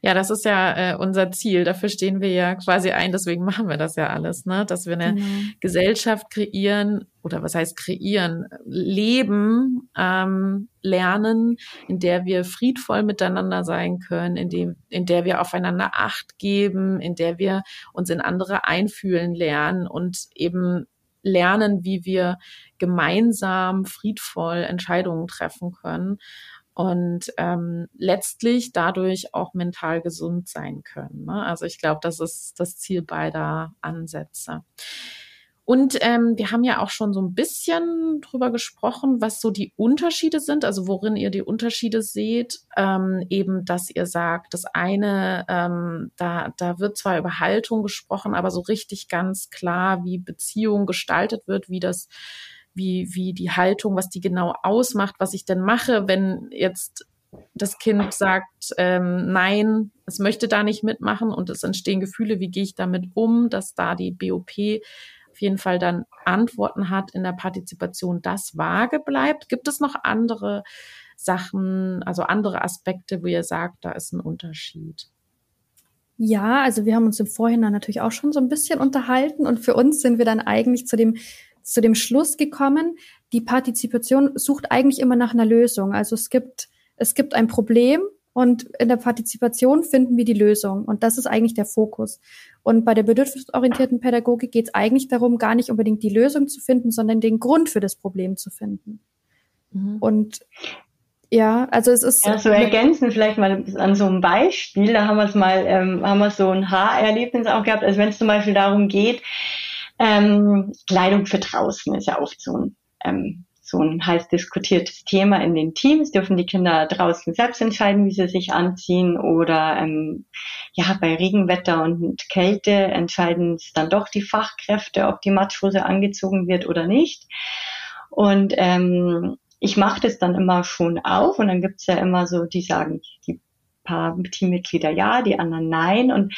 Ja, das ist ja äh, unser Ziel. Dafür stehen wir ja quasi ein. Deswegen machen wir das ja alles, ne? Dass wir eine genau. Gesellschaft kreieren oder was heißt kreieren, leben, ähm, lernen, in der wir friedvoll miteinander sein können, in dem, in der wir aufeinander Acht geben, in der wir uns in andere einfühlen lernen und eben lernen, wie wir gemeinsam friedvoll Entscheidungen treffen können. und ähm, letztlich dadurch auch mental gesund sein können. Ne? Also ich glaube, das ist das Ziel beider Ansätze. Und ähm, wir haben ja auch schon so ein bisschen drüber gesprochen, was so die Unterschiede sind, also worin ihr die Unterschiede seht. Ähm, eben, dass ihr sagt, das eine, ähm, da, da wird zwar über Haltung gesprochen, aber so richtig ganz klar, wie Beziehung gestaltet wird, wie das, wie, wie die Haltung, was die genau ausmacht, was ich denn mache, wenn jetzt das Kind sagt, ähm, nein, es möchte da nicht mitmachen und es entstehen Gefühle, wie gehe ich damit um, dass da die BOP auf jeden Fall dann Antworten hat in der Partizipation, das vage bleibt. Gibt es noch andere Sachen, also andere Aspekte, wo ihr sagt, da ist ein Unterschied? Ja, also wir haben uns im Vorhinein natürlich auch schon so ein bisschen unterhalten und für uns sind wir dann eigentlich zu dem zu dem Schluss gekommen, die Partizipation sucht eigentlich immer nach einer Lösung. Also es gibt es gibt ein Problem und in der Partizipation finden wir die Lösung. Und das ist eigentlich der Fokus. Und bei der bedürfnisorientierten Pädagogik geht es eigentlich darum, gar nicht unbedingt die Lösung zu finden, sondern den Grund für das Problem zu finden. Mhm. Und ja, also es ist. Ja, so ergänzen vielleicht mal an so einem Beispiel. Da haben wir es mal, ähm, haben wir so ein Haarerlebnis auch gehabt. Also wenn es zum Beispiel darum geht, ähm, Kleidung für draußen ist ja oft so ein ähm, so ein heiß diskutiertes Thema in den Teams. Dürfen die Kinder draußen selbst entscheiden, wie sie sich anziehen oder ähm, ja, bei Regenwetter und Kälte entscheiden es dann doch die Fachkräfte, ob die Matschhose angezogen wird oder nicht. Und ähm, ich mache das dann immer schon auf und dann gibt's ja immer so, die sagen, die paar Teammitglieder ja, die anderen nein. Und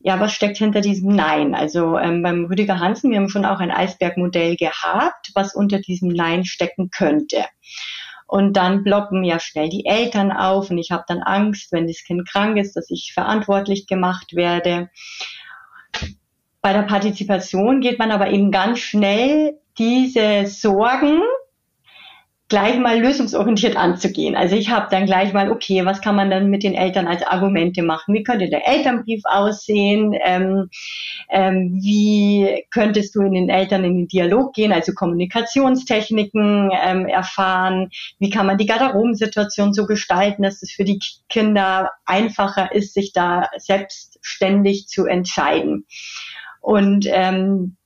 ja, was steckt hinter diesem Nein? Also ähm, beim Rüdiger Hansen, wir haben schon auch ein Eisbergmodell gehabt, was unter diesem Nein stecken könnte. Und dann blocken ja schnell die Eltern auf und ich habe dann Angst, wenn das Kind krank ist, dass ich verantwortlich gemacht werde. Bei der Partizipation geht man aber eben ganz schnell diese Sorgen gleich mal lösungsorientiert anzugehen. Also ich habe dann gleich mal, okay, was kann man dann mit den Eltern als Argumente machen? Wie könnte der Elternbrief aussehen? Ähm, ähm, wie könntest du in den Eltern in den Dialog gehen, also Kommunikationstechniken ähm, erfahren? Wie kann man die Garderobensituation so gestalten, dass es für die Kinder einfacher ist, sich da selbstständig zu entscheiden? Und ähm,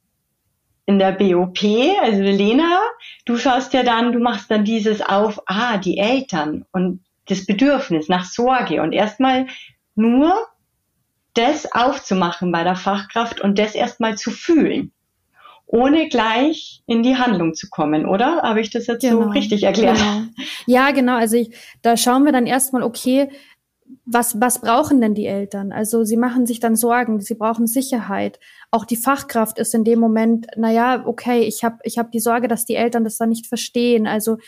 in der BOP, also Lena, du schaust ja dann, du machst dann dieses auf, ah, die Eltern und das Bedürfnis nach Sorge und erstmal nur das aufzumachen bei der Fachkraft und das erstmal zu fühlen, ohne gleich in die Handlung zu kommen, oder? Habe ich das jetzt genau. so richtig erklärt? Genau. Ja, genau. Also ich, da schauen wir dann erstmal, okay, was, was brauchen denn die Eltern? Also sie machen sich dann Sorgen, sie brauchen Sicherheit. Auch die Fachkraft ist in dem Moment, na ja, okay, ich habe ich hab die Sorge, dass die Eltern das dann nicht verstehen. Also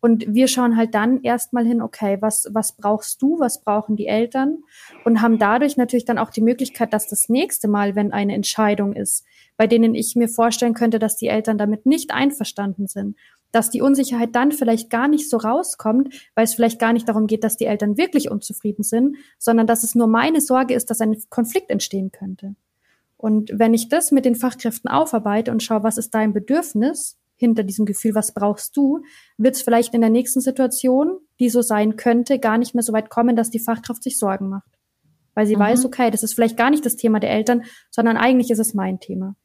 und wir schauen halt dann erstmal hin, okay, was, was brauchst du, was brauchen die Eltern? Und haben dadurch natürlich dann auch die Möglichkeit, dass das nächste Mal, wenn eine Entscheidung ist, bei denen ich mir vorstellen könnte, dass die Eltern damit nicht einverstanden sind, dass die Unsicherheit dann vielleicht gar nicht so rauskommt, weil es vielleicht gar nicht darum geht, dass die Eltern wirklich unzufrieden sind, sondern dass es nur meine Sorge ist, dass ein Konflikt entstehen könnte. Und wenn ich das mit den Fachkräften aufarbeite und schaue, was ist dein Bedürfnis hinter diesem Gefühl, was brauchst du, wird es vielleicht in der nächsten Situation, die so sein könnte, gar nicht mehr so weit kommen, dass die Fachkraft sich Sorgen macht. Weil sie mhm. weiß, okay, das ist vielleicht gar nicht das Thema der Eltern, sondern eigentlich ist es mein Thema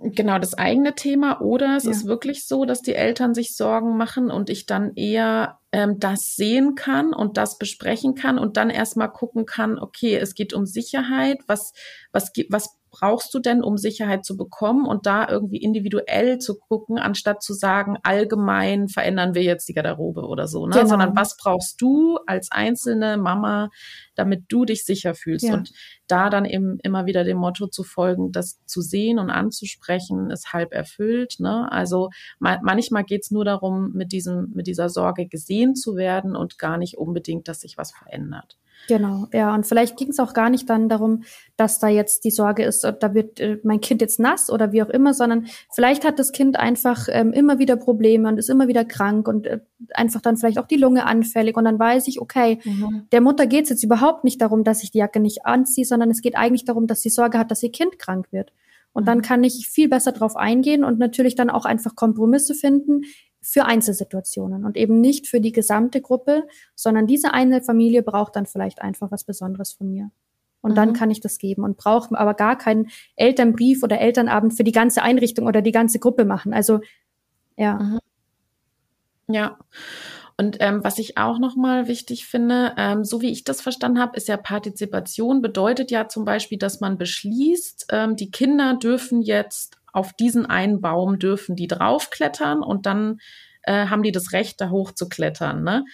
genau das eigene Thema oder es ja. ist wirklich so, dass die Eltern sich Sorgen machen und ich dann eher ähm, das sehen kann und das besprechen kann und dann erstmal gucken kann, okay, es geht um Sicherheit, was, was, was brauchst du denn, um Sicherheit zu bekommen und da irgendwie individuell zu gucken, anstatt zu sagen, allgemein verändern wir jetzt die Garderobe oder so, ne? Genau. sondern was brauchst du als einzelne Mama, damit du dich sicher fühlst ja. und da dann eben immer wieder dem Motto zu folgen, das zu sehen und anzusprechen, ist halb erfüllt. Ne? Also ma manchmal geht's nur darum, mit diesem, mit dieser Sorge gesehen zu werden und gar nicht unbedingt, dass sich was verändert. Genau, ja. Und vielleicht ging es auch gar nicht dann darum, dass da jetzt die Sorge ist, da wird äh, mein Kind jetzt nass oder wie auch immer, sondern vielleicht hat das Kind einfach ähm, immer wieder Probleme und ist immer wieder krank und äh, einfach dann vielleicht auch die Lunge anfällig. Und dann weiß ich, okay, mhm. der Mutter geht es jetzt überhaupt nicht darum, dass ich die Jacke nicht anziehe, sondern es geht eigentlich darum, dass sie Sorge hat, dass ihr Kind krank wird. Und dann mhm. kann ich viel besser drauf eingehen und natürlich dann auch einfach Kompromisse finden, für Einzelsituationen und eben nicht für die gesamte Gruppe, sondern diese eine Familie braucht dann vielleicht einfach was Besonderes von mir. Und mhm. dann kann ich das geben und brauche aber gar keinen Elternbrief oder Elternabend für die ganze Einrichtung oder die ganze Gruppe machen. Also ja. Mhm. Ja. Und ähm, was ich auch nochmal wichtig finde, ähm, so wie ich das verstanden habe, ist ja Partizipation bedeutet ja zum Beispiel, dass man beschließt, ähm, die Kinder dürfen jetzt auf diesen einen Baum dürfen die draufklettern und dann äh, haben die das Recht, da hochzuklettern. Ne?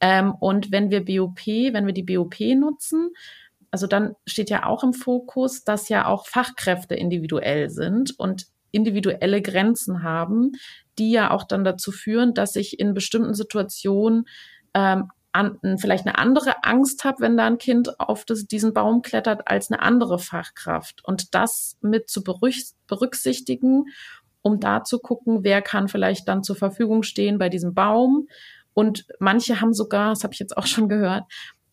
Ähm, und wenn wir BOP, wenn wir die BOP nutzen, also dann steht ja auch im Fokus, dass ja auch Fachkräfte individuell sind und individuelle Grenzen haben, die ja auch dann dazu führen, dass ich in bestimmten Situationen ähm, an, vielleicht eine andere Angst habe, wenn da ein Kind auf das, diesen Baum klettert, als eine andere Fachkraft. Und das mit zu berücksichtigen, um da zu gucken, wer kann vielleicht dann zur Verfügung stehen bei diesem Baum. Und manche haben sogar, das habe ich jetzt auch schon gehört,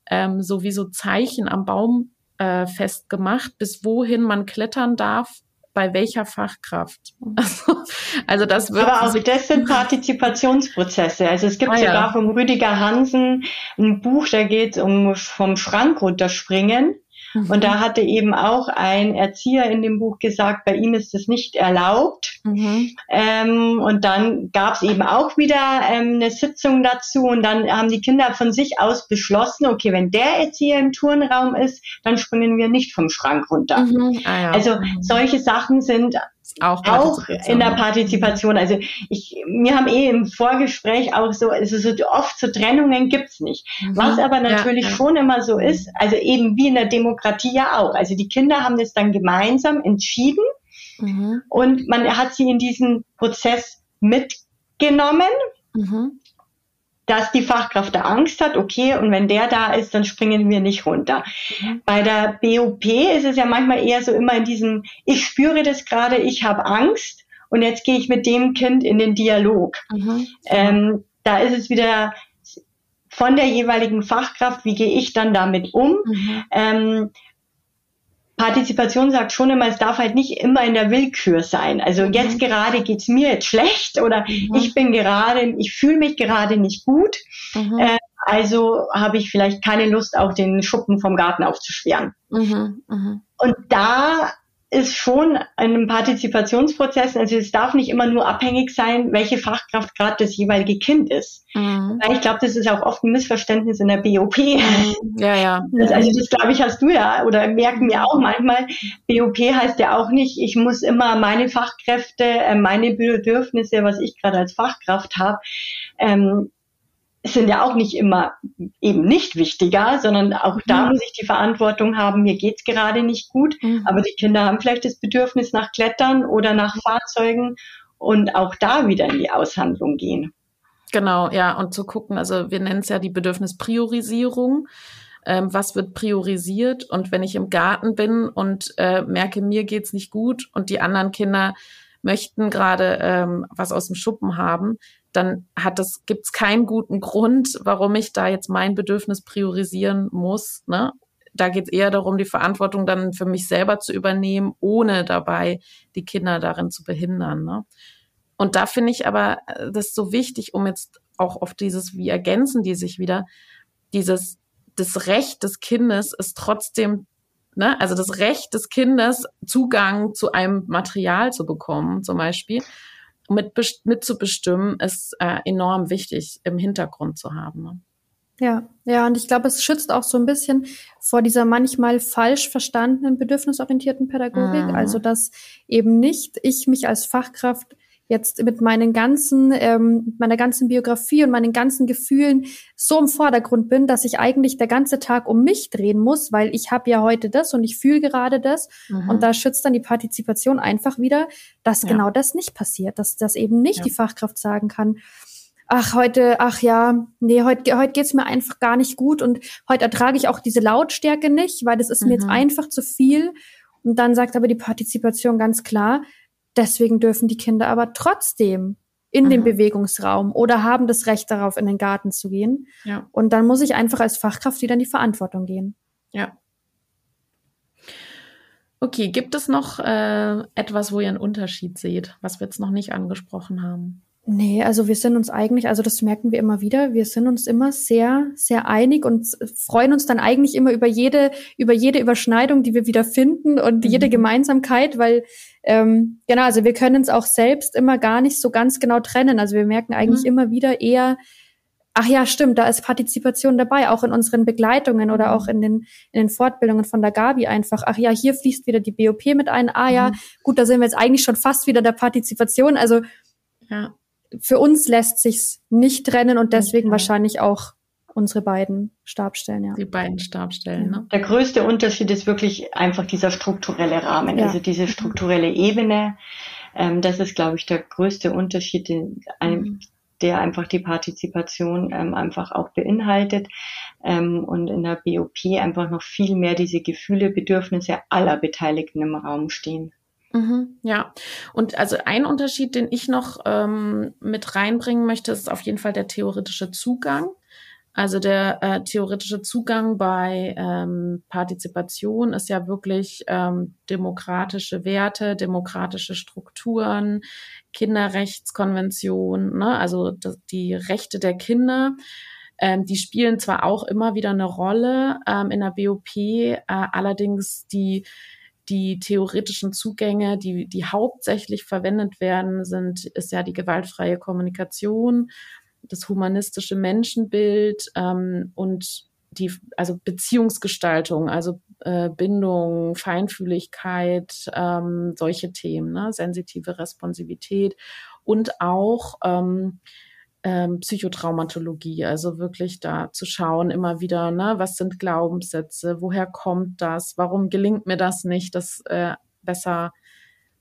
ähm, sowieso Zeichen am Baum äh, festgemacht, bis wohin man klettern darf, bei welcher Fachkraft. Also, also das wird Aber auch das sind Partizipationsprozesse. Also es gibt ah, sogar ja. vom Rüdiger Hansen ein Buch, da geht es um vom Schrank runterspringen. Mhm. Und da hatte eben auch ein Erzieher in dem Buch gesagt, bei ihm ist das nicht erlaubt. Mhm. Ähm, und dann gab es eben auch wieder ähm, eine Sitzung dazu und dann haben die Kinder von sich aus beschlossen, okay, wenn der Erzieher im Turnraum ist, dann springen wir nicht vom Schrank runter. Mhm. Ah, ja. Also mhm. solche Sachen sind auch, auch in der Partizipation. Also ich, wir haben eh im Vorgespräch auch so, also so oft so Trennungen gibt's nicht. Mhm. Was aber natürlich ja, ja. schon immer so ist, also eben wie in der Demokratie ja auch. Also die Kinder haben das dann gemeinsam entschieden mhm. und man hat sie in diesen Prozess mitgenommen. Mhm dass die Fachkraft da Angst hat, okay, und wenn der da ist, dann springen wir nicht runter. Mhm. Bei der BOP ist es ja manchmal eher so immer in diesem, ich spüre das gerade, ich habe Angst und jetzt gehe ich mit dem Kind in den Dialog. Mhm. Ähm, da ist es wieder von der jeweiligen Fachkraft, wie gehe ich dann damit um? Mhm. Ähm, Partizipation sagt schon immer, es darf halt nicht immer in der Willkür sein. Also mhm. jetzt gerade geht's mir jetzt schlecht oder mhm. ich bin gerade, ich fühle mich gerade nicht gut. Mhm. Äh, also habe ich vielleicht keine Lust, auch den Schuppen vom Garten aufzusperren. Mhm. mhm. Und da ist schon ein Partizipationsprozess. Also es darf nicht immer nur abhängig sein, welche Fachkraft gerade das jeweilige Kind ist. Mhm. Weil ich glaube, das ist auch oft ein Missverständnis in der BOP. Mhm. Ja, ja. Das, also das glaube ich hast du ja oder merken wir auch manchmal. BOP heißt ja auch nicht, ich muss immer meine Fachkräfte, äh, meine Bedürfnisse, was ich gerade als Fachkraft habe, ähm, sind ja auch nicht immer eben nicht wichtiger, sondern auch da mhm. muss ich die Verantwortung haben, mir geht's gerade nicht gut, mhm. aber die Kinder haben vielleicht das Bedürfnis nach Klettern oder nach Fahrzeugen und auch da wieder in die Aushandlung gehen. Genau, ja, und zu gucken, also wir nennen es ja die Bedürfnispriorisierung. Ähm, was wird priorisiert? Und wenn ich im Garten bin und äh, merke, mir geht's nicht gut und die anderen Kinder möchten gerade ähm, was aus dem Schuppen haben, dann hat es, gibt's keinen guten Grund, warum ich da jetzt mein Bedürfnis priorisieren muss. Ne? Da geht es eher darum, die Verantwortung dann für mich selber zu übernehmen, ohne dabei die Kinder darin zu behindern. Ne? Und da finde ich aber äh, das so wichtig, um jetzt auch auf dieses, wie ergänzen die sich wieder, dieses, das Recht des Kindes ist trotzdem, ne, also das Recht des Kindes, Zugang zu einem Material zu bekommen, zum Beispiel mit, mitzubestimmen, ist äh, enorm wichtig im Hintergrund zu haben. Ne? Ja, ja, und ich glaube, es schützt auch so ein bisschen vor dieser manchmal falsch verstandenen bedürfnisorientierten Pädagogik. Mhm. Also, dass eben nicht ich mich als Fachkraft jetzt mit meinen ganzen, ähm, meiner ganzen Biografie und meinen ganzen Gefühlen so im Vordergrund bin, dass ich eigentlich der ganze Tag um mich drehen muss, weil ich habe ja heute das und ich fühle gerade das. Mhm. Und da schützt dann die Partizipation einfach wieder, dass ja. genau das nicht passiert, dass das eben nicht ja. die Fachkraft sagen kann, ach, heute, ach ja, nee, heute, heute geht's mir einfach gar nicht gut und heute ertrage ich auch diese Lautstärke nicht, weil das ist mhm. mir jetzt mhm. einfach zu viel. Und dann sagt aber die Partizipation ganz klar, Deswegen dürfen die Kinder aber trotzdem in Aha. den Bewegungsraum oder haben das Recht darauf, in den Garten zu gehen. Ja. Und dann muss ich einfach als Fachkraft wieder in die Verantwortung gehen. Ja. Okay, gibt es noch äh, etwas, wo ihr einen Unterschied seht, was wir jetzt noch nicht angesprochen haben? Nee, also wir sind uns eigentlich, also das merken wir immer wieder, wir sind uns immer sehr, sehr einig und freuen uns dann eigentlich immer über jede, über jede Überschneidung, die wir wieder finden und mhm. jede Gemeinsamkeit, weil ähm, genau, also wir können es auch selbst immer gar nicht so ganz genau trennen. Also wir merken eigentlich mhm. immer wieder eher, ach ja, stimmt, da ist Partizipation dabei, auch in unseren Begleitungen oder auch in den, in den Fortbildungen von der Gabi einfach. Ach ja, hier fließt wieder die BOP mit ein. Ah ja, mhm. gut, da sind wir jetzt eigentlich schon fast wieder der Partizipation. Also ja für uns lässt sich's nicht trennen und deswegen okay. wahrscheinlich auch unsere beiden Stabstellen, ja. Die beiden Stabstellen, ne? Der größte Unterschied ist wirklich einfach dieser strukturelle Rahmen, ja. also diese strukturelle Ebene. Ähm, das ist, glaube ich, der größte Unterschied, den, mhm. der einfach die Partizipation ähm, einfach auch beinhaltet. Ähm, und in der BOP einfach noch viel mehr diese Gefühle, Bedürfnisse aller Beteiligten im Raum stehen. Mhm, ja, und also ein Unterschied, den ich noch ähm, mit reinbringen möchte, ist auf jeden Fall der theoretische Zugang. Also der äh, theoretische Zugang bei ähm, Partizipation ist ja wirklich ähm, demokratische Werte, demokratische Strukturen, Kinderrechtskonvention, ne? also die Rechte der Kinder. Ähm, die spielen zwar auch immer wieder eine Rolle ähm, in der BOP, äh, allerdings die die theoretischen Zugänge, die, die hauptsächlich verwendet werden, sind, ist ja die gewaltfreie Kommunikation, das humanistische Menschenbild ähm, und die, also Beziehungsgestaltung, also äh, Bindung, Feinfühligkeit, ähm, solche Themen, ne? sensitive Responsivität und auch ähm, ähm, Psychotraumatologie, also wirklich da zu schauen, immer wieder, ne, was sind Glaubenssätze, woher kommt das, warum gelingt mir das nicht, das äh, besser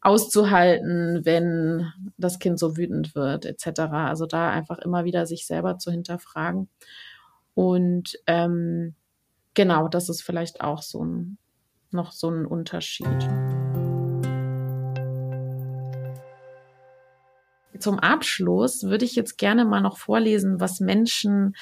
auszuhalten, wenn das Kind so wütend wird, etc. Also da einfach immer wieder sich selber zu hinterfragen. Und ähm, genau, das ist vielleicht auch so ein, noch so ein Unterschied. Zum Abschluss würde ich jetzt gerne mal noch vorlesen, was Menschen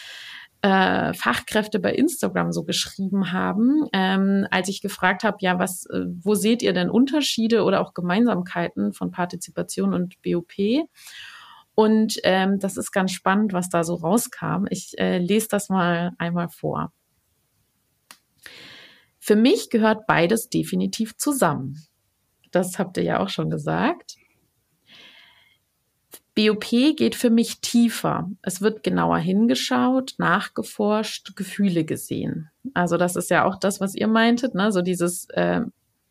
äh, Fachkräfte bei Instagram so geschrieben haben, ähm, als ich gefragt habe, ja, was, äh, wo seht ihr denn Unterschiede oder auch Gemeinsamkeiten von Partizipation und BOP? Und ähm, das ist ganz spannend, was da so rauskam. Ich äh, lese das mal einmal vor. Für mich gehört beides definitiv zusammen. Das habt ihr ja auch schon gesagt. BOP geht für mich tiefer. Es wird genauer hingeschaut, nachgeforscht, Gefühle gesehen. Also das ist ja auch das, was ihr meintet, ne? so dieses äh,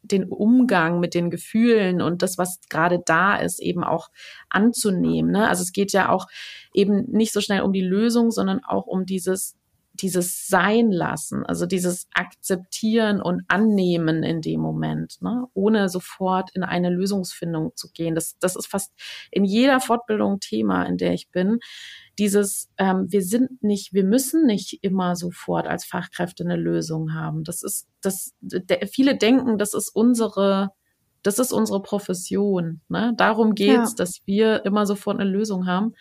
den Umgang mit den Gefühlen und das, was gerade da ist, eben auch anzunehmen. Ne? Also es geht ja auch eben nicht so schnell um die Lösung, sondern auch um dieses dieses Sein lassen, also dieses Akzeptieren und Annehmen in dem Moment, ne? ohne sofort in eine Lösungsfindung zu gehen. Das, das ist fast in jeder Fortbildung Thema, in der ich bin. Dieses, ähm, wir sind nicht, wir müssen nicht immer sofort als Fachkräfte eine Lösung haben. Das ist, das, de, viele denken, das ist unsere, das ist unsere Profession. Ne? Darum geht's, ja. dass wir immer sofort eine Lösung haben.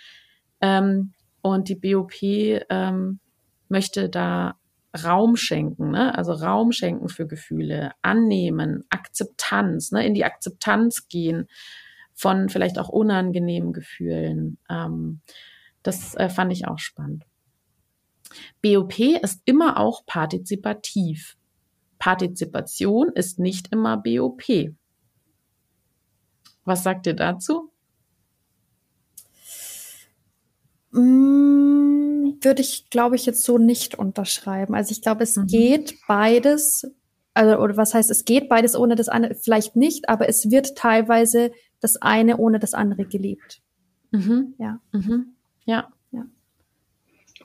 Ähm, und die BOP ähm, möchte da Raum schenken, ne? also Raum schenken für Gefühle, annehmen, Akzeptanz, ne? in die Akzeptanz gehen von vielleicht auch unangenehmen Gefühlen. Ähm, das äh, fand ich auch spannend. BOP ist immer auch partizipativ. Partizipation ist nicht immer BOP. Was sagt ihr dazu? Mm würde ich, glaube ich, jetzt so nicht unterschreiben. Also ich glaube, es mhm. geht beides, also, oder was heißt, es geht beides ohne das andere, vielleicht nicht, aber es wird teilweise das eine ohne das andere gelebt. Mhm. Ja. Mhm. Ja.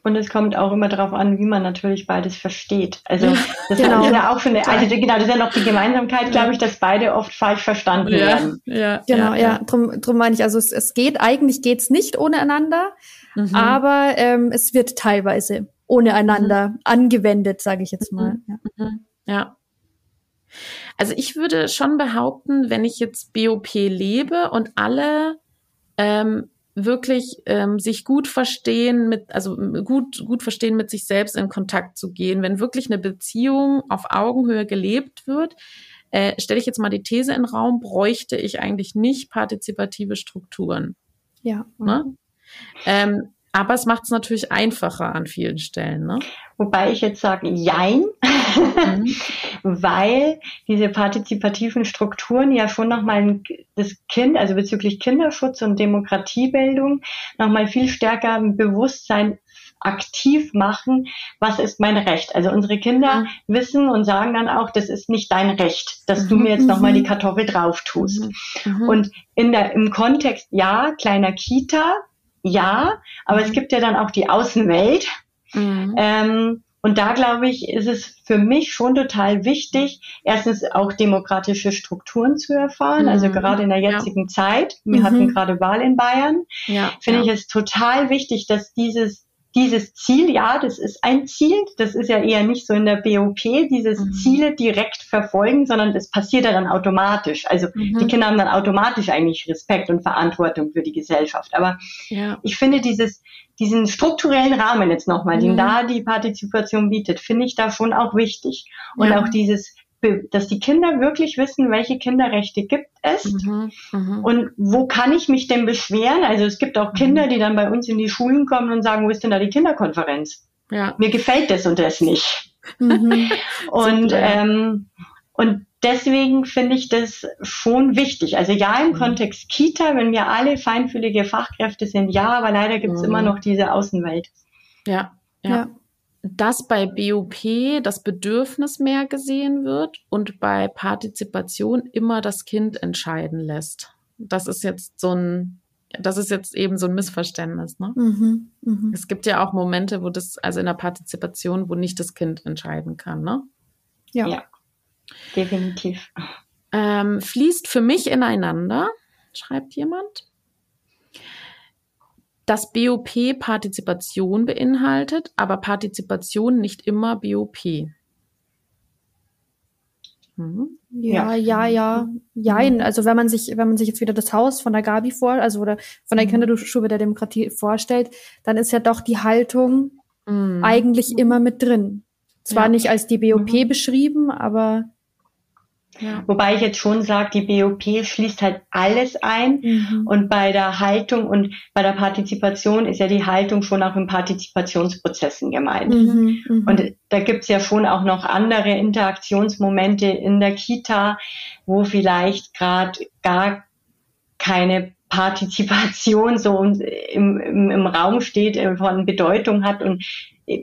Und es kommt auch immer darauf an, wie man natürlich beides versteht. Also das genau. ist ja auch schon eine, also genau, das ist ja noch die Gemeinsamkeit, glaube ich, dass beide oft falsch verstanden ja. werden. Ja, genau, ja, ja. Drum, drum meine ich, also es, es geht, eigentlich geht's nicht ohne einander, Mhm. Aber ähm, es wird teilweise ohne einander mhm. angewendet, sage ich jetzt mal. Mhm. Ja. Mhm. ja. Also ich würde schon behaupten, wenn ich jetzt BOP lebe und alle ähm, wirklich ähm, sich gut verstehen, mit, also gut, gut verstehen, mit sich selbst in Kontakt zu gehen, wenn wirklich eine Beziehung auf Augenhöhe gelebt wird, äh, stelle ich jetzt mal die These in den Raum, bräuchte ich eigentlich nicht partizipative Strukturen. Ja. Ne? Ähm, aber es macht es natürlich einfacher an vielen Stellen. Ne? Wobei ich jetzt sage, jein, mhm. weil diese partizipativen Strukturen ja schon nochmal das Kind, also bezüglich Kinderschutz und Demokratiebildung, nochmal viel stärker ein Bewusstsein aktiv machen, was ist mein Recht. Also unsere Kinder mhm. wissen und sagen dann auch, das ist nicht dein Recht, dass du mir jetzt nochmal die mhm. Kartoffel drauf tust. Mhm. mhm. Und in der, im Kontext, ja, kleiner Kita, ja, aber es gibt ja dann auch die Außenwelt. Mhm. Ähm, und da glaube ich, ist es für mich schon total wichtig, erstens auch demokratische Strukturen zu erfahren. Also mhm. Also gerade in der jetzigen ja. Zeit, wir mhm. hatten gerade Wahl in Bayern, ja, finde ja. ich es total wichtig, dass dieses dieses Ziel, ja, das ist ein Ziel, das ist ja eher nicht so in der BOP, dieses mhm. Ziele direkt verfolgen, sondern das passiert ja dann automatisch. Also mhm. die Kinder haben dann automatisch eigentlich Respekt und Verantwortung für die Gesellschaft. Aber ja. ich finde dieses, diesen strukturellen Rahmen jetzt nochmal, mhm. den da die Partizipation bietet, finde ich da schon auch wichtig. Und ja. auch dieses dass die Kinder wirklich wissen, welche Kinderrechte gibt es mhm, mh. und wo kann ich mich denn beschweren. Also es gibt auch mhm. Kinder, die dann bei uns in die Schulen kommen und sagen, wo ist denn da die Kinderkonferenz? Ja. Mir gefällt das und das nicht. Mhm. und, ähm, und deswegen finde ich das schon wichtig. Also ja, im mhm. Kontext Kita, wenn wir alle feinfühlige Fachkräfte sind, ja, aber leider gibt es mhm. immer noch diese Außenwelt. ja. ja. ja dass bei BOP das Bedürfnis mehr gesehen wird und bei Partizipation immer das Kind entscheiden lässt. Das ist jetzt so ein, das ist jetzt eben so ein Missverständnis. Ne? Mhm, mh. Es gibt ja auch Momente, wo das, also in der Partizipation, wo nicht das Kind entscheiden kann. Ne? Ja. ja, definitiv. Ähm, fließt für mich ineinander, schreibt jemand dass BOP Partizipation beinhaltet, aber Partizipation nicht immer BOP. Mhm. Ja, ja, ja, ja. Mhm. Also wenn man sich, wenn man sich jetzt wieder das Haus von der Gabi vor, also oder von der mhm. Kinderschule der Demokratie vorstellt, dann ist ja doch die Haltung mhm. eigentlich immer mit drin. Zwar ja. nicht als die BOP mhm. beschrieben, aber ja. Wobei ich jetzt schon sage, die BOP schließt halt alles ein mhm. und bei der Haltung und bei der Partizipation ist ja die Haltung schon auch in Partizipationsprozessen gemeint. Mhm. Mhm. Und da gibt's ja schon auch noch andere Interaktionsmomente in der Kita, wo vielleicht gerade gar keine Partizipation so im, im, im Raum steht, äh, von Bedeutung hat und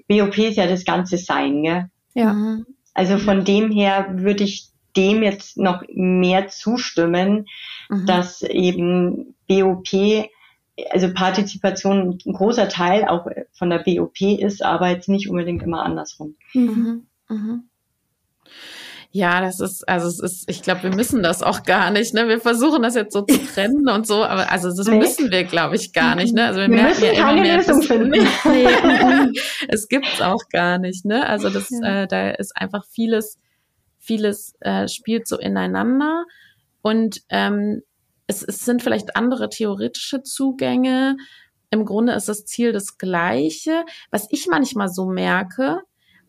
BOP ist ja das ganze Sein, gell? Ja. Also von dem her würde ich dem jetzt noch mehr zustimmen, mhm. dass eben BOP, also Partizipation ein großer Teil auch von der BOP ist, aber jetzt nicht unbedingt immer andersrum. Mhm. Mhm. Ja, das ist, also es ist, ich glaube, wir müssen das auch gar nicht, ne? Wir versuchen das jetzt so zu trennen und so, aber also das nee. müssen wir, glaube ich, gar nicht, ne? Also wir, wir merken ja immer mehr, Lösung finden. Nee, es gibt's auch gar nicht, ne? Also das, ja. äh, da ist einfach vieles vieles äh, spielt so ineinander und ähm, es, es sind vielleicht andere theoretische Zugänge. Im Grunde ist das Ziel das gleiche. Was ich manchmal so merke,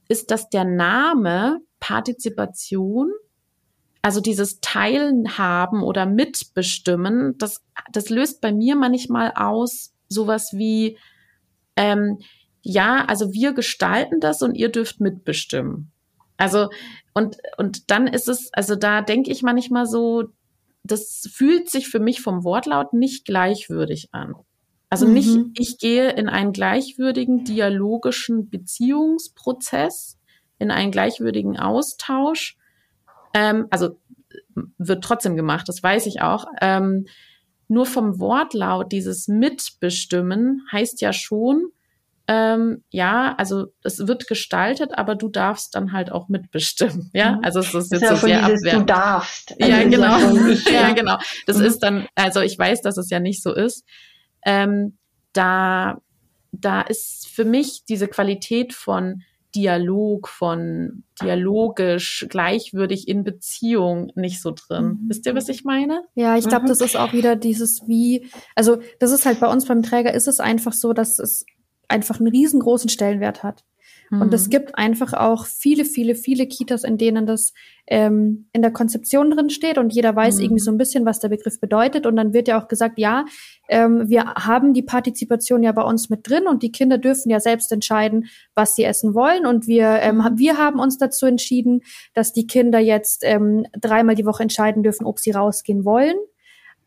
ist, dass der Name Partizipation, also dieses Teilhaben oder Mitbestimmen, das, das löst bei mir manchmal aus sowas wie, ähm, ja, also wir gestalten das und ihr dürft mitbestimmen. Also, und, und dann ist es, also da denke ich manchmal so, das fühlt sich für mich vom Wortlaut nicht gleichwürdig an. Also mhm. nicht, ich gehe in einen gleichwürdigen dialogischen Beziehungsprozess, in einen gleichwürdigen Austausch. Ähm, also wird trotzdem gemacht, das weiß ich auch. Ähm, nur vom Wortlaut dieses Mitbestimmen heißt ja schon, ähm, ja, also es wird gestaltet, aber du darfst dann halt auch mitbestimmen. Ja, mhm. also es ist jetzt ist ja so sehr dieses, Du darfst. Also ja, genau. Ich, ja. ja. genau. Das mhm. ist dann, also ich weiß, dass es ja nicht so ist. Ähm, da, da ist für mich diese Qualität von Dialog, von dialogisch, gleichwürdig in Beziehung nicht so drin. Mhm. Wisst ihr, was ich meine? Ja, ich glaube, mhm. das ist auch wieder dieses wie, also das ist halt bei uns beim Träger ist es einfach so, dass es einfach einen riesengroßen Stellenwert hat. Und es mhm. gibt einfach auch viele, viele, viele Kitas, in denen das ähm, in der Konzeption drin steht und jeder weiß mhm. irgendwie so ein bisschen, was der Begriff bedeutet. Und dann wird ja auch gesagt, ja, ähm, wir haben die Partizipation ja bei uns mit drin und die Kinder dürfen ja selbst entscheiden, was sie essen wollen. Und wir, ähm, mhm. wir haben uns dazu entschieden, dass die Kinder jetzt ähm, dreimal die Woche entscheiden dürfen, ob sie rausgehen wollen.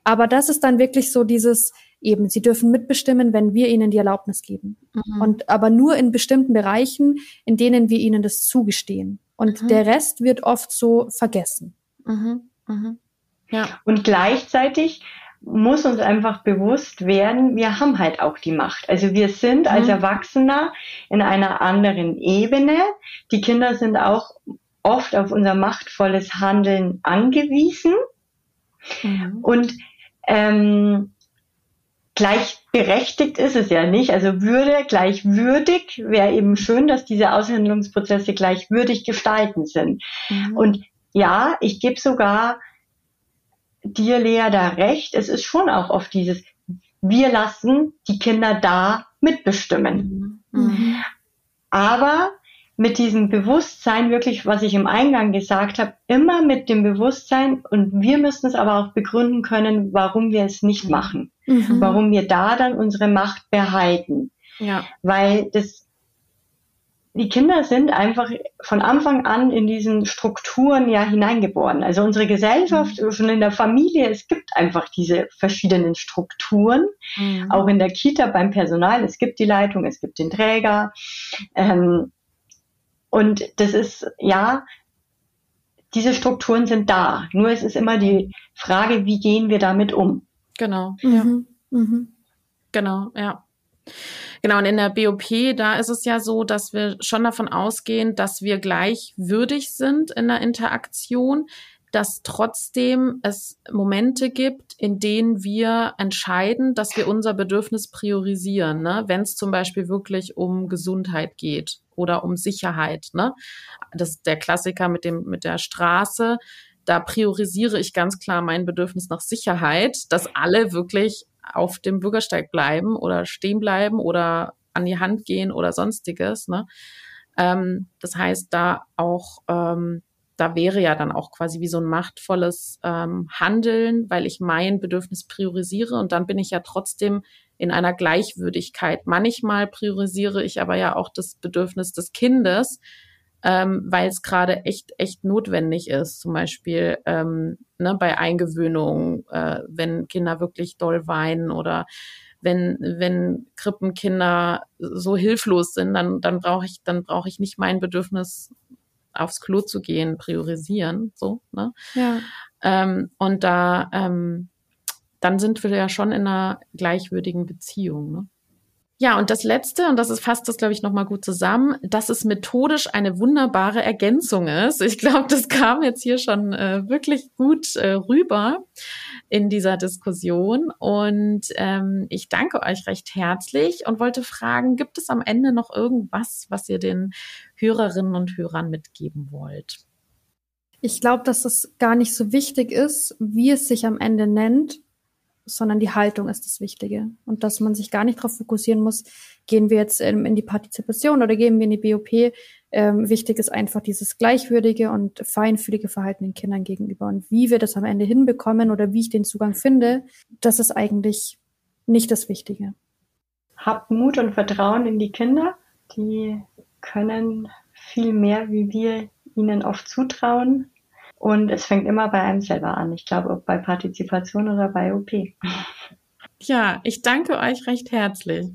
Aber das ist dann wirklich so dieses, eben, sie dürfen mitbestimmen, wenn wir ihnen die Erlaubnis geben. Mhm. Und aber nur in bestimmten Bereichen, in denen wir ihnen das zugestehen. Und mhm. der Rest wird oft so vergessen. Mhm. mhm. Ja. Und gleichzeitig muss uns einfach bewusst werden, wir haben halt auch die Macht. Also wir sind als mhm. Erwachsener in einer anderen Ebene. Die Kinder sind auch oft auf unser machtvolles Handeln angewiesen. Mhm. Und ähm, gleichberechtigt ist es ja nicht. Also Würde gleichwürdig wäre eben schön, dass diese Aushandlungsprozesse gleichwürdig gestalten sind. Mhm. Und ja, ich gebe sogar dir, Lea, da recht. Es ist schon auch oft dieses, wir lassen die Kinder da mitbestimmen. Mhm. mhm. Aber mit diesem Bewusstsein, wirklich, was ich im Eingang gesagt habe, immer mit dem Bewusstsein und wir müssen es aber auch begründen können, warum wir es nicht machen, mhm. warum wir da dann unsere Macht behalten. Ja. Weil das, die Kinder sind einfach von Anfang an in diesen Strukturen ja hineingeboren. Also unsere Gesellschaft, mhm. schon in der Familie, es gibt einfach diese verschiedenen Strukturen. Mhm. Auch in der Kita beim Personal, es gibt die Leitung, es gibt den Träger. Ähm, und das ist, ja, diese Strukturen sind da. Nur es ist immer die Frage, wie gehen wir damit um? Genau. Mhm. Ja. Mhm. Genau, ja. Genau, und in der BOP, da ist es ja so, dass wir schon davon ausgehen, dass wir gleichwürdig sind in der Interaktion dass trotzdem es Momente gibt, in denen wir entscheiden, dass wir unser Bedürfnis priorisieren, ne? wenn es zum Beispiel wirklich um Gesundheit geht oder um Sicherheit. Ne? Das ist der Klassiker mit dem mit der Straße. Da priorisiere ich ganz klar mein Bedürfnis nach Sicherheit, dass alle wirklich auf dem Bürgersteig bleiben oder stehen bleiben oder an die Hand gehen oder sonstiges. Ne? Ähm, das heißt, da auch ähm, da wäre ja dann auch quasi wie so ein machtvolles ähm, Handeln, weil ich mein Bedürfnis priorisiere und dann bin ich ja trotzdem in einer Gleichwürdigkeit. Manchmal priorisiere ich aber ja auch das Bedürfnis des Kindes, ähm, weil es gerade echt, echt notwendig ist. Zum Beispiel ähm, ne, bei Eingewöhnung, äh, wenn Kinder wirklich doll weinen oder wenn, wenn Krippenkinder so hilflos sind, dann, dann brauche ich, dann brauche ich nicht mein Bedürfnis aufs Klo zu gehen, priorisieren, so, ne? Ja. Ähm, und da, ähm, dann sind wir ja schon in einer gleichwürdigen Beziehung, ne? Ja, und das Letzte, und das ist fasst das, glaube ich, nochmal gut zusammen, dass es methodisch eine wunderbare Ergänzung ist. Ich glaube, das kam jetzt hier schon äh, wirklich gut äh, rüber in dieser Diskussion. Und ähm, ich danke euch recht herzlich und wollte fragen, gibt es am Ende noch irgendwas, was ihr den Hörerinnen und Hörern mitgeben wollt? Ich glaube, dass es gar nicht so wichtig ist, wie es sich am Ende nennt, sondern die Haltung ist das Wichtige. Und dass man sich gar nicht darauf fokussieren muss, gehen wir jetzt ähm, in die Partizipation oder gehen wir in die BOP. Ähm, wichtig ist einfach dieses gleichwürdige und feinfühlige Verhalten den Kindern gegenüber. Und wie wir das am Ende hinbekommen oder wie ich den Zugang finde, das ist eigentlich nicht das Wichtige. Habt Mut und Vertrauen in die Kinder. Die können viel mehr, wie wir ihnen oft zutrauen. Und es fängt immer bei einem selber an. Ich glaube, ob bei Partizipation oder bei OP. Ja, ich danke euch recht herzlich.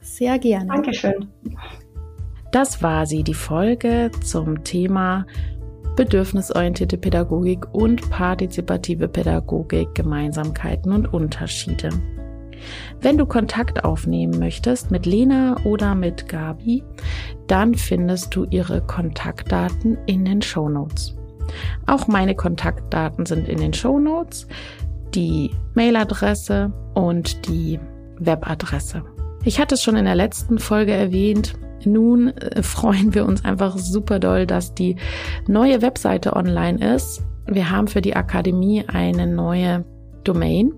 Sehr gerne. Dankeschön. Das war sie, die Folge zum Thema bedürfnisorientierte Pädagogik und partizipative Pädagogik, Gemeinsamkeiten und Unterschiede. Wenn du Kontakt aufnehmen möchtest mit Lena oder mit Gabi, dann findest du ihre Kontaktdaten in den Show Notes. Auch meine Kontaktdaten sind in den Show Notes, die Mailadresse und die Webadresse. Ich hatte es schon in der letzten Folge erwähnt. Nun äh, freuen wir uns einfach super doll, dass die neue Webseite online ist. Wir haben für die Akademie eine neue Domain.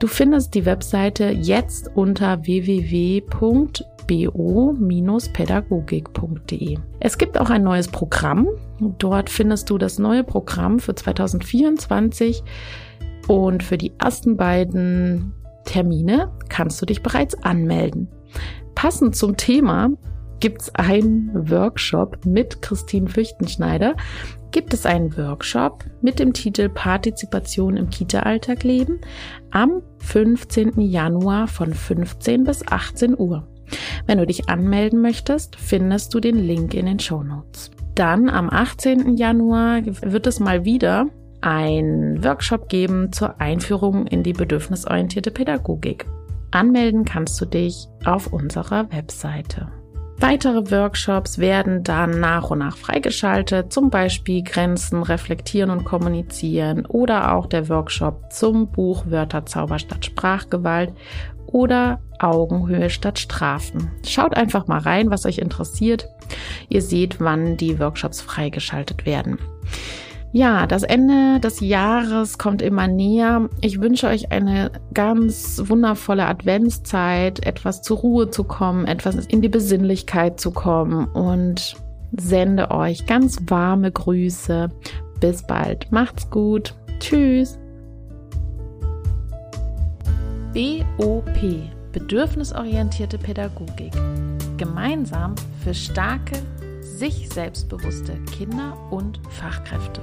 Du findest die Webseite jetzt unter www.bo-pädagogik.de. Es gibt auch ein neues Programm. Dort findest du das neue Programm für 2024 und für die ersten beiden Termine kannst du dich bereits anmelden. Passend zum Thema gibt es einen Workshop mit Christine Füchtenschneider. Gibt es einen Workshop mit dem Titel Partizipation im Kita-Alltag leben am 15. Januar von 15 bis 18 Uhr. Wenn du dich anmelden möchtest, findest du den Link in den Show Notes. Dann am 18. Januar wird es mal wieder ein Workshop geben zur Einführung in die bedürfnisorientierte Pädagogik. Anmelden kannst du dich auf unserer Webseite. Weitere Workshops werden dann nach und nach freigeschaltet, zum Beispiel Grenzen reflektieren und kommunizieren oder auch der Workshop zum Buch Wörterzauber statt Sprachgewalt oder Augenhöhe statt Strafen. Schaut einfach mal rein, was euch interessiert. Ihr seht, wann die Workshops freigeschaltet werden. Ja, das Ende des Jahres kommt immer näher. Ich wünsche euch eine ganz wundervolle Adventszeit, etwas zur Ruhe zu kommen, etwas in die Besinnlichkeit zu kommen und sende euch ganz warme Grüße. Bis bald. Macht's gut. Tschüss. BOP Bedürfnisorientierte Pädagogik. Gemeinsam für starke, sich selbstbewusste Kinder und Fachkräfte.